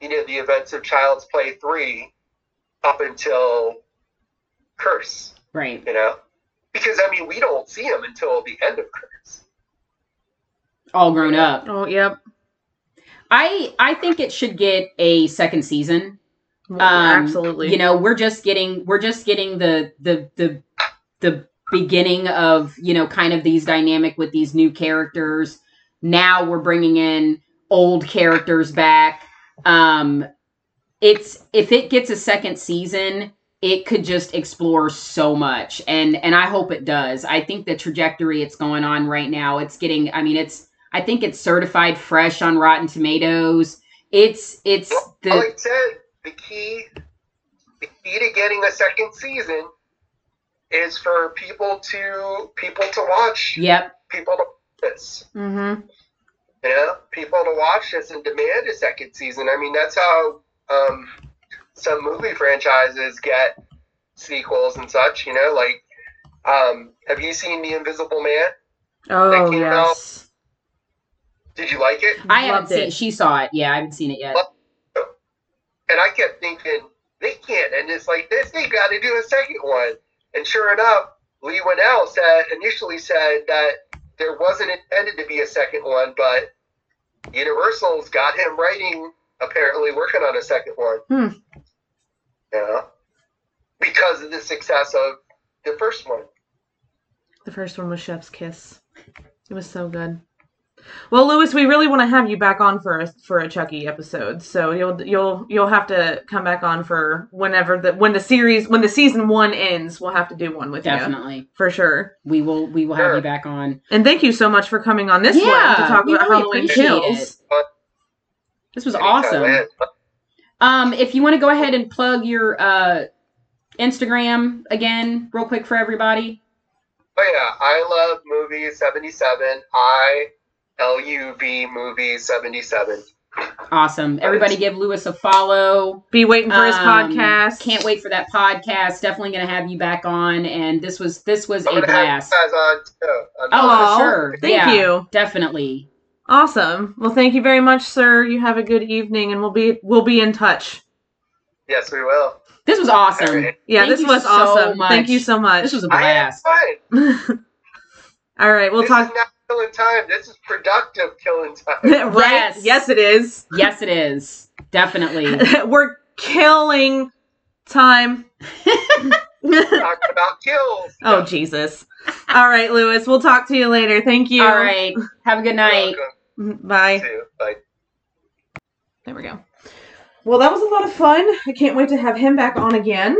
you know, the events of Child's Play 3 up until Curse Right. you know because i mean we don't see him until the end of curse All grown up. Oh, yep. I I think it should get a second season. Well, Um, Absolutely. You know, we're just getting we're just getting the the the the beginning of you know kind of these dynamic with these new characters. Now we're bringing in old characters back. Um, it's if it gets a second season, it could just explore so much, and and I hope it does. I think the trajectory it's going on right now, it's getting. I mean, it's. I think it's certified fresh on Rotten Tomatoes. It's it's the like i said the key the key to getting a second season is for people to people to watch yep people to watch this mm-hmm. you know people to watch this and demand a second season i mean that's how um, some movie franchises get sequels and such you know like um, have you seen the invisible man Oh, came out- yes. Did you like it I haven't Loved seen it. it. She saw it. Yeah, I haven't seen it yet. And I kept thinking, they can't end this like this. They got to do a second one. And sure enough, Leigh Whannell said initially said that there wasn't intended to be a second one, but Universal's got him writing, apparently working on a second one. Hmm. Yeah. Because of the success of the first one. The first one was Chef's Kiss. It was so good. Well, Lewis, we really want to have you back on for a for a Chucky episode. So you'll you'll you'll have to come back on for whenever the when the series when the season one ends. We'll have to do one with you Definitely, for sure. we will. We will have you back on. And thank you so much for coming on this one to talk about really Halloween Kills. it. This was awesome. Um, if you want to go ahead and plug your uh Instagram again, real quick for everybody. Oh yeah, I love movies seventy seven. I L U V movie seventy seven. Awesome. Everybody, give Lewis a follow. Be waiting for his Um, podcast. Can't wait for that podcast. Definitely going to have you back on. And this was this was I'm a gonna have you blast. guys on too. Oh, for sure. Thank Yeah, you. Definitely. Awesome. Well, thank you very much, sir. You have a good evening, and we'll be we'll be in touch. Yes, we will. This was awesome. Alright. Yeah, Thank this was so awesome. Thank you so much. This was a I had blast. <laughs> All right, we'll this talk. Is not killing time. This is productive killing time. <laughs> right? Yes. Yes, it is. Yes, it is. Definitely. <laughs> We're killing time. <laughs> Talking about kills. oh Jesus! All right, Lewis. We'll talk to you later. Thank you. All right. Have a good You're night. welcome. Mm-hmm. Bye. Bye. There we go. well, that was a lot of fun. I can't wait to have him back on again.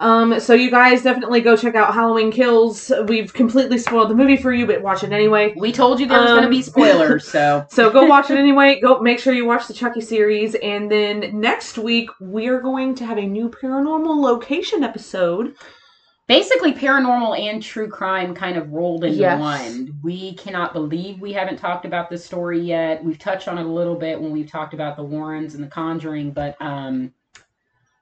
Um, so you guys definitely go check out Halloween Kills. We've completely spoiled the movie for you, but watch it anyway. We told you there was going to Um, be <laughs> spoilers, so So go watch it anyway. Go make sure you watch the Chucky series, and then next week we are going to have a new paranormal location episode. basically paranormal and true crime kind of rolled into Yes. one. We cannot believe we haven't talked about this story yet. We've touched on it a little bit when we've talked about the Warrens and the Conjuring, but um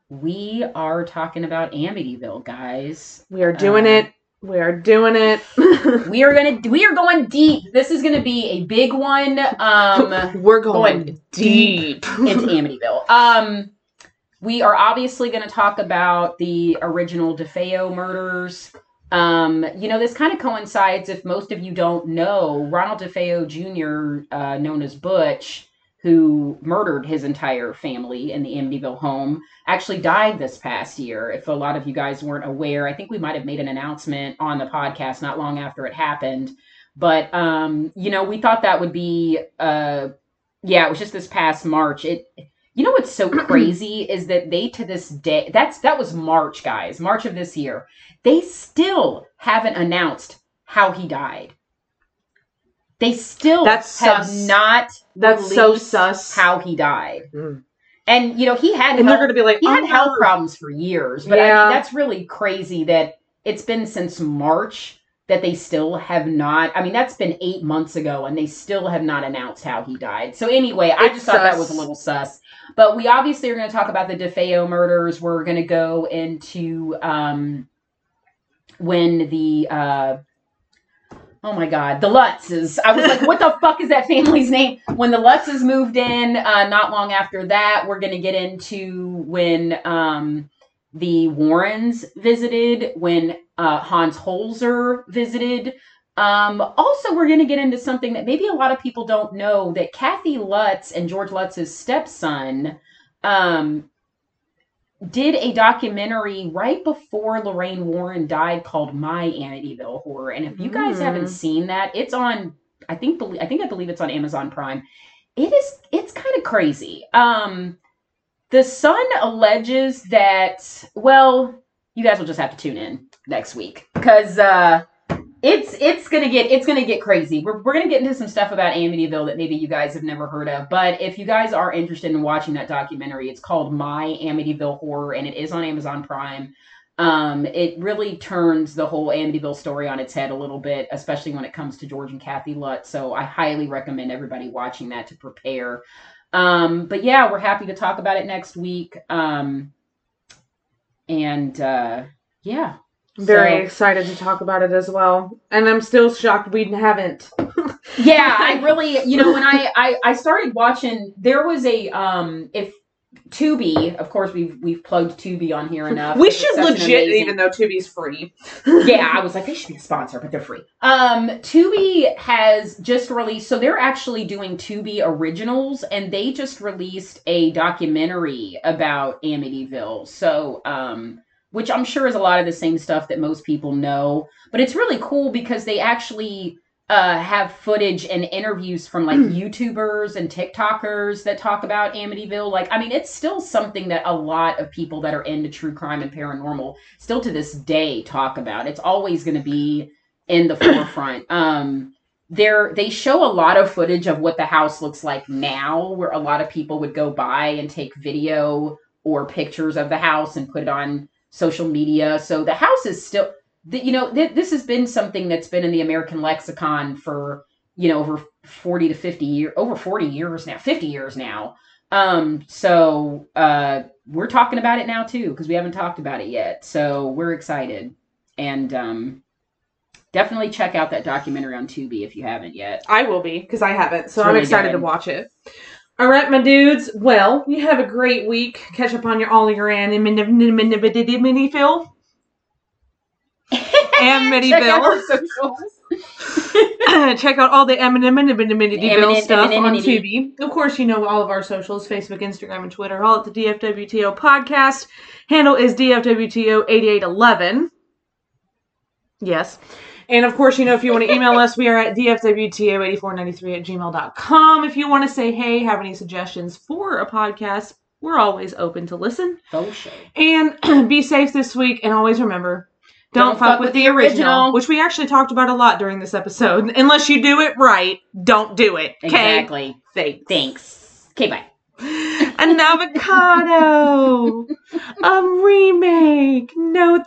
we are talking about Amityville, guys. We are doing Uh, it. We are doing it. <laughs> We are gonna we are going deep. This is gonna be a big one. Um <laughs> We're going, going deep. into Amityville. Um, we are obviously going to talk about the original DeFeo murders. Um, you know, this kind of coincides, if most of you don't know, Ronald DeFeo Jr., uh, known as Butch, who murdered his entire family in the Amityville home, actually died this past year. If a lot of you guys weren't aware, I think we might have made an announcement on the podcast not long after it happened. But um, you know, we thought that would be uh yeah, it was just this past March. It you know what's so <clears throat> crazy is that they to this day that's that was March, guys, March of this year. They still haven't announced how he died. They still That's have sus. not That's so sus. how he died. Mm. And you know, he had and they're going to be like, he had "Oh, health problems for years, but I mean, that's really crazy that it's been since March that they still have not. I mean, that's been eight months ago, and they still have not announced how he died. So anyway, I It's just thought that was a little sus. But we obviously are going to talk about the DeFeo murders. We're going to go into um, when the uh, oh my god, the Lutzes. I was like, what the <laughs> fuck is that family's name? When the Lutzes moved in, uh, not long after that, we're going to get into when um, the Warrens visited, when uh, Hans Holzer visited. Um, also, we're going to get into something that maybe a lot of people don't know that Kathy Lutz and George Lutz's stepson um, did a documentary right before Lorraine Warren died called My Amityville Horror. And if you guys Mm. haven't seen that, it's on I think I think I believe it's on Amazon Prime. It is it's kind of crazy. Um the son alleges that well, you guys will just have to tune in next week cuz uh it's it's gonna get it's gonna get crazy. We're, we're gonna get into some stuff about Amityville that maybe you guys have never heard of. But if you guys are interested in watching that documentary, it's called My Amityville Horror, and it is on Amazon Prime. Um, it really turns the whole Amityville story on its head a little bit, especially when it comes to George and Kathy Lutz. So I highly recommend everybody watching that to prepare. Um, but yeah, we're happy to talk about it next week. Um, and uh, yeah, Very So- excited to talk about it as well. And I'm still shocked we haven't. <laughs> yeah i really you know when I, I i started watching there was a um if tubi of course we've we've plugged tubi on here enough we should legit, even though Tubi's free. <laughs> yeah i was like they should be a sponsor but they're free um tubi has just released so they're actually doing tubi originals and they just released a documentary about amityville so um which i'm sure is a lot of the same stuff that most people know but it's really cool because they actually uh, have footage and interviews from like YouTubers and TikTokers that talk about Amityville. Like, I mean, it's still something that a lot of people that are into true crime and paranormal still to this day talk about. It's always going to be in the forefront. <coughs> Um, there, they show a lot of footage of what the house looks like now, where a lot of people would go by and take video or pictures of the house and put it on social media. So the house is still you know, th- this has been something that's been in the American lexicon for, you know, over 40 to 50 years, over 40 years now, 50 years now. Um, so, uh, we're talking about it now too, because we haven't talked about it yet. So we're excited. And, um, definitely check out that documentary on Tubi if you haven't yet. I will be because I haven't, so It's I'm excited good. to watch it. All right, my dudes. Well, you have a great week. Catch up on your all your anime Phil and Midyville. socials. Check out all the Eminent- stuff on. Tubi. Of course, you know all of our socials: Facebook, Instagram, and Twitter. All at the DFWTO podcast. Handle is DFWTO8811. Yes. And of course, you know, if you want to email us, we are at dfwto8493 at gmail.com. If you want to say hey, have any suggestions for a podcast, we're always open to listen. Show. And <clears throat> be safe this week. And always remember, don't, fuck, with, the original, which we actually talked about a lot during this episode. <laughs> Unless you do it right, don't do it. Okay. Exactly. Thanks. Thanks. Okay, bye. An <laughs> avocado. <laughs> a remake. No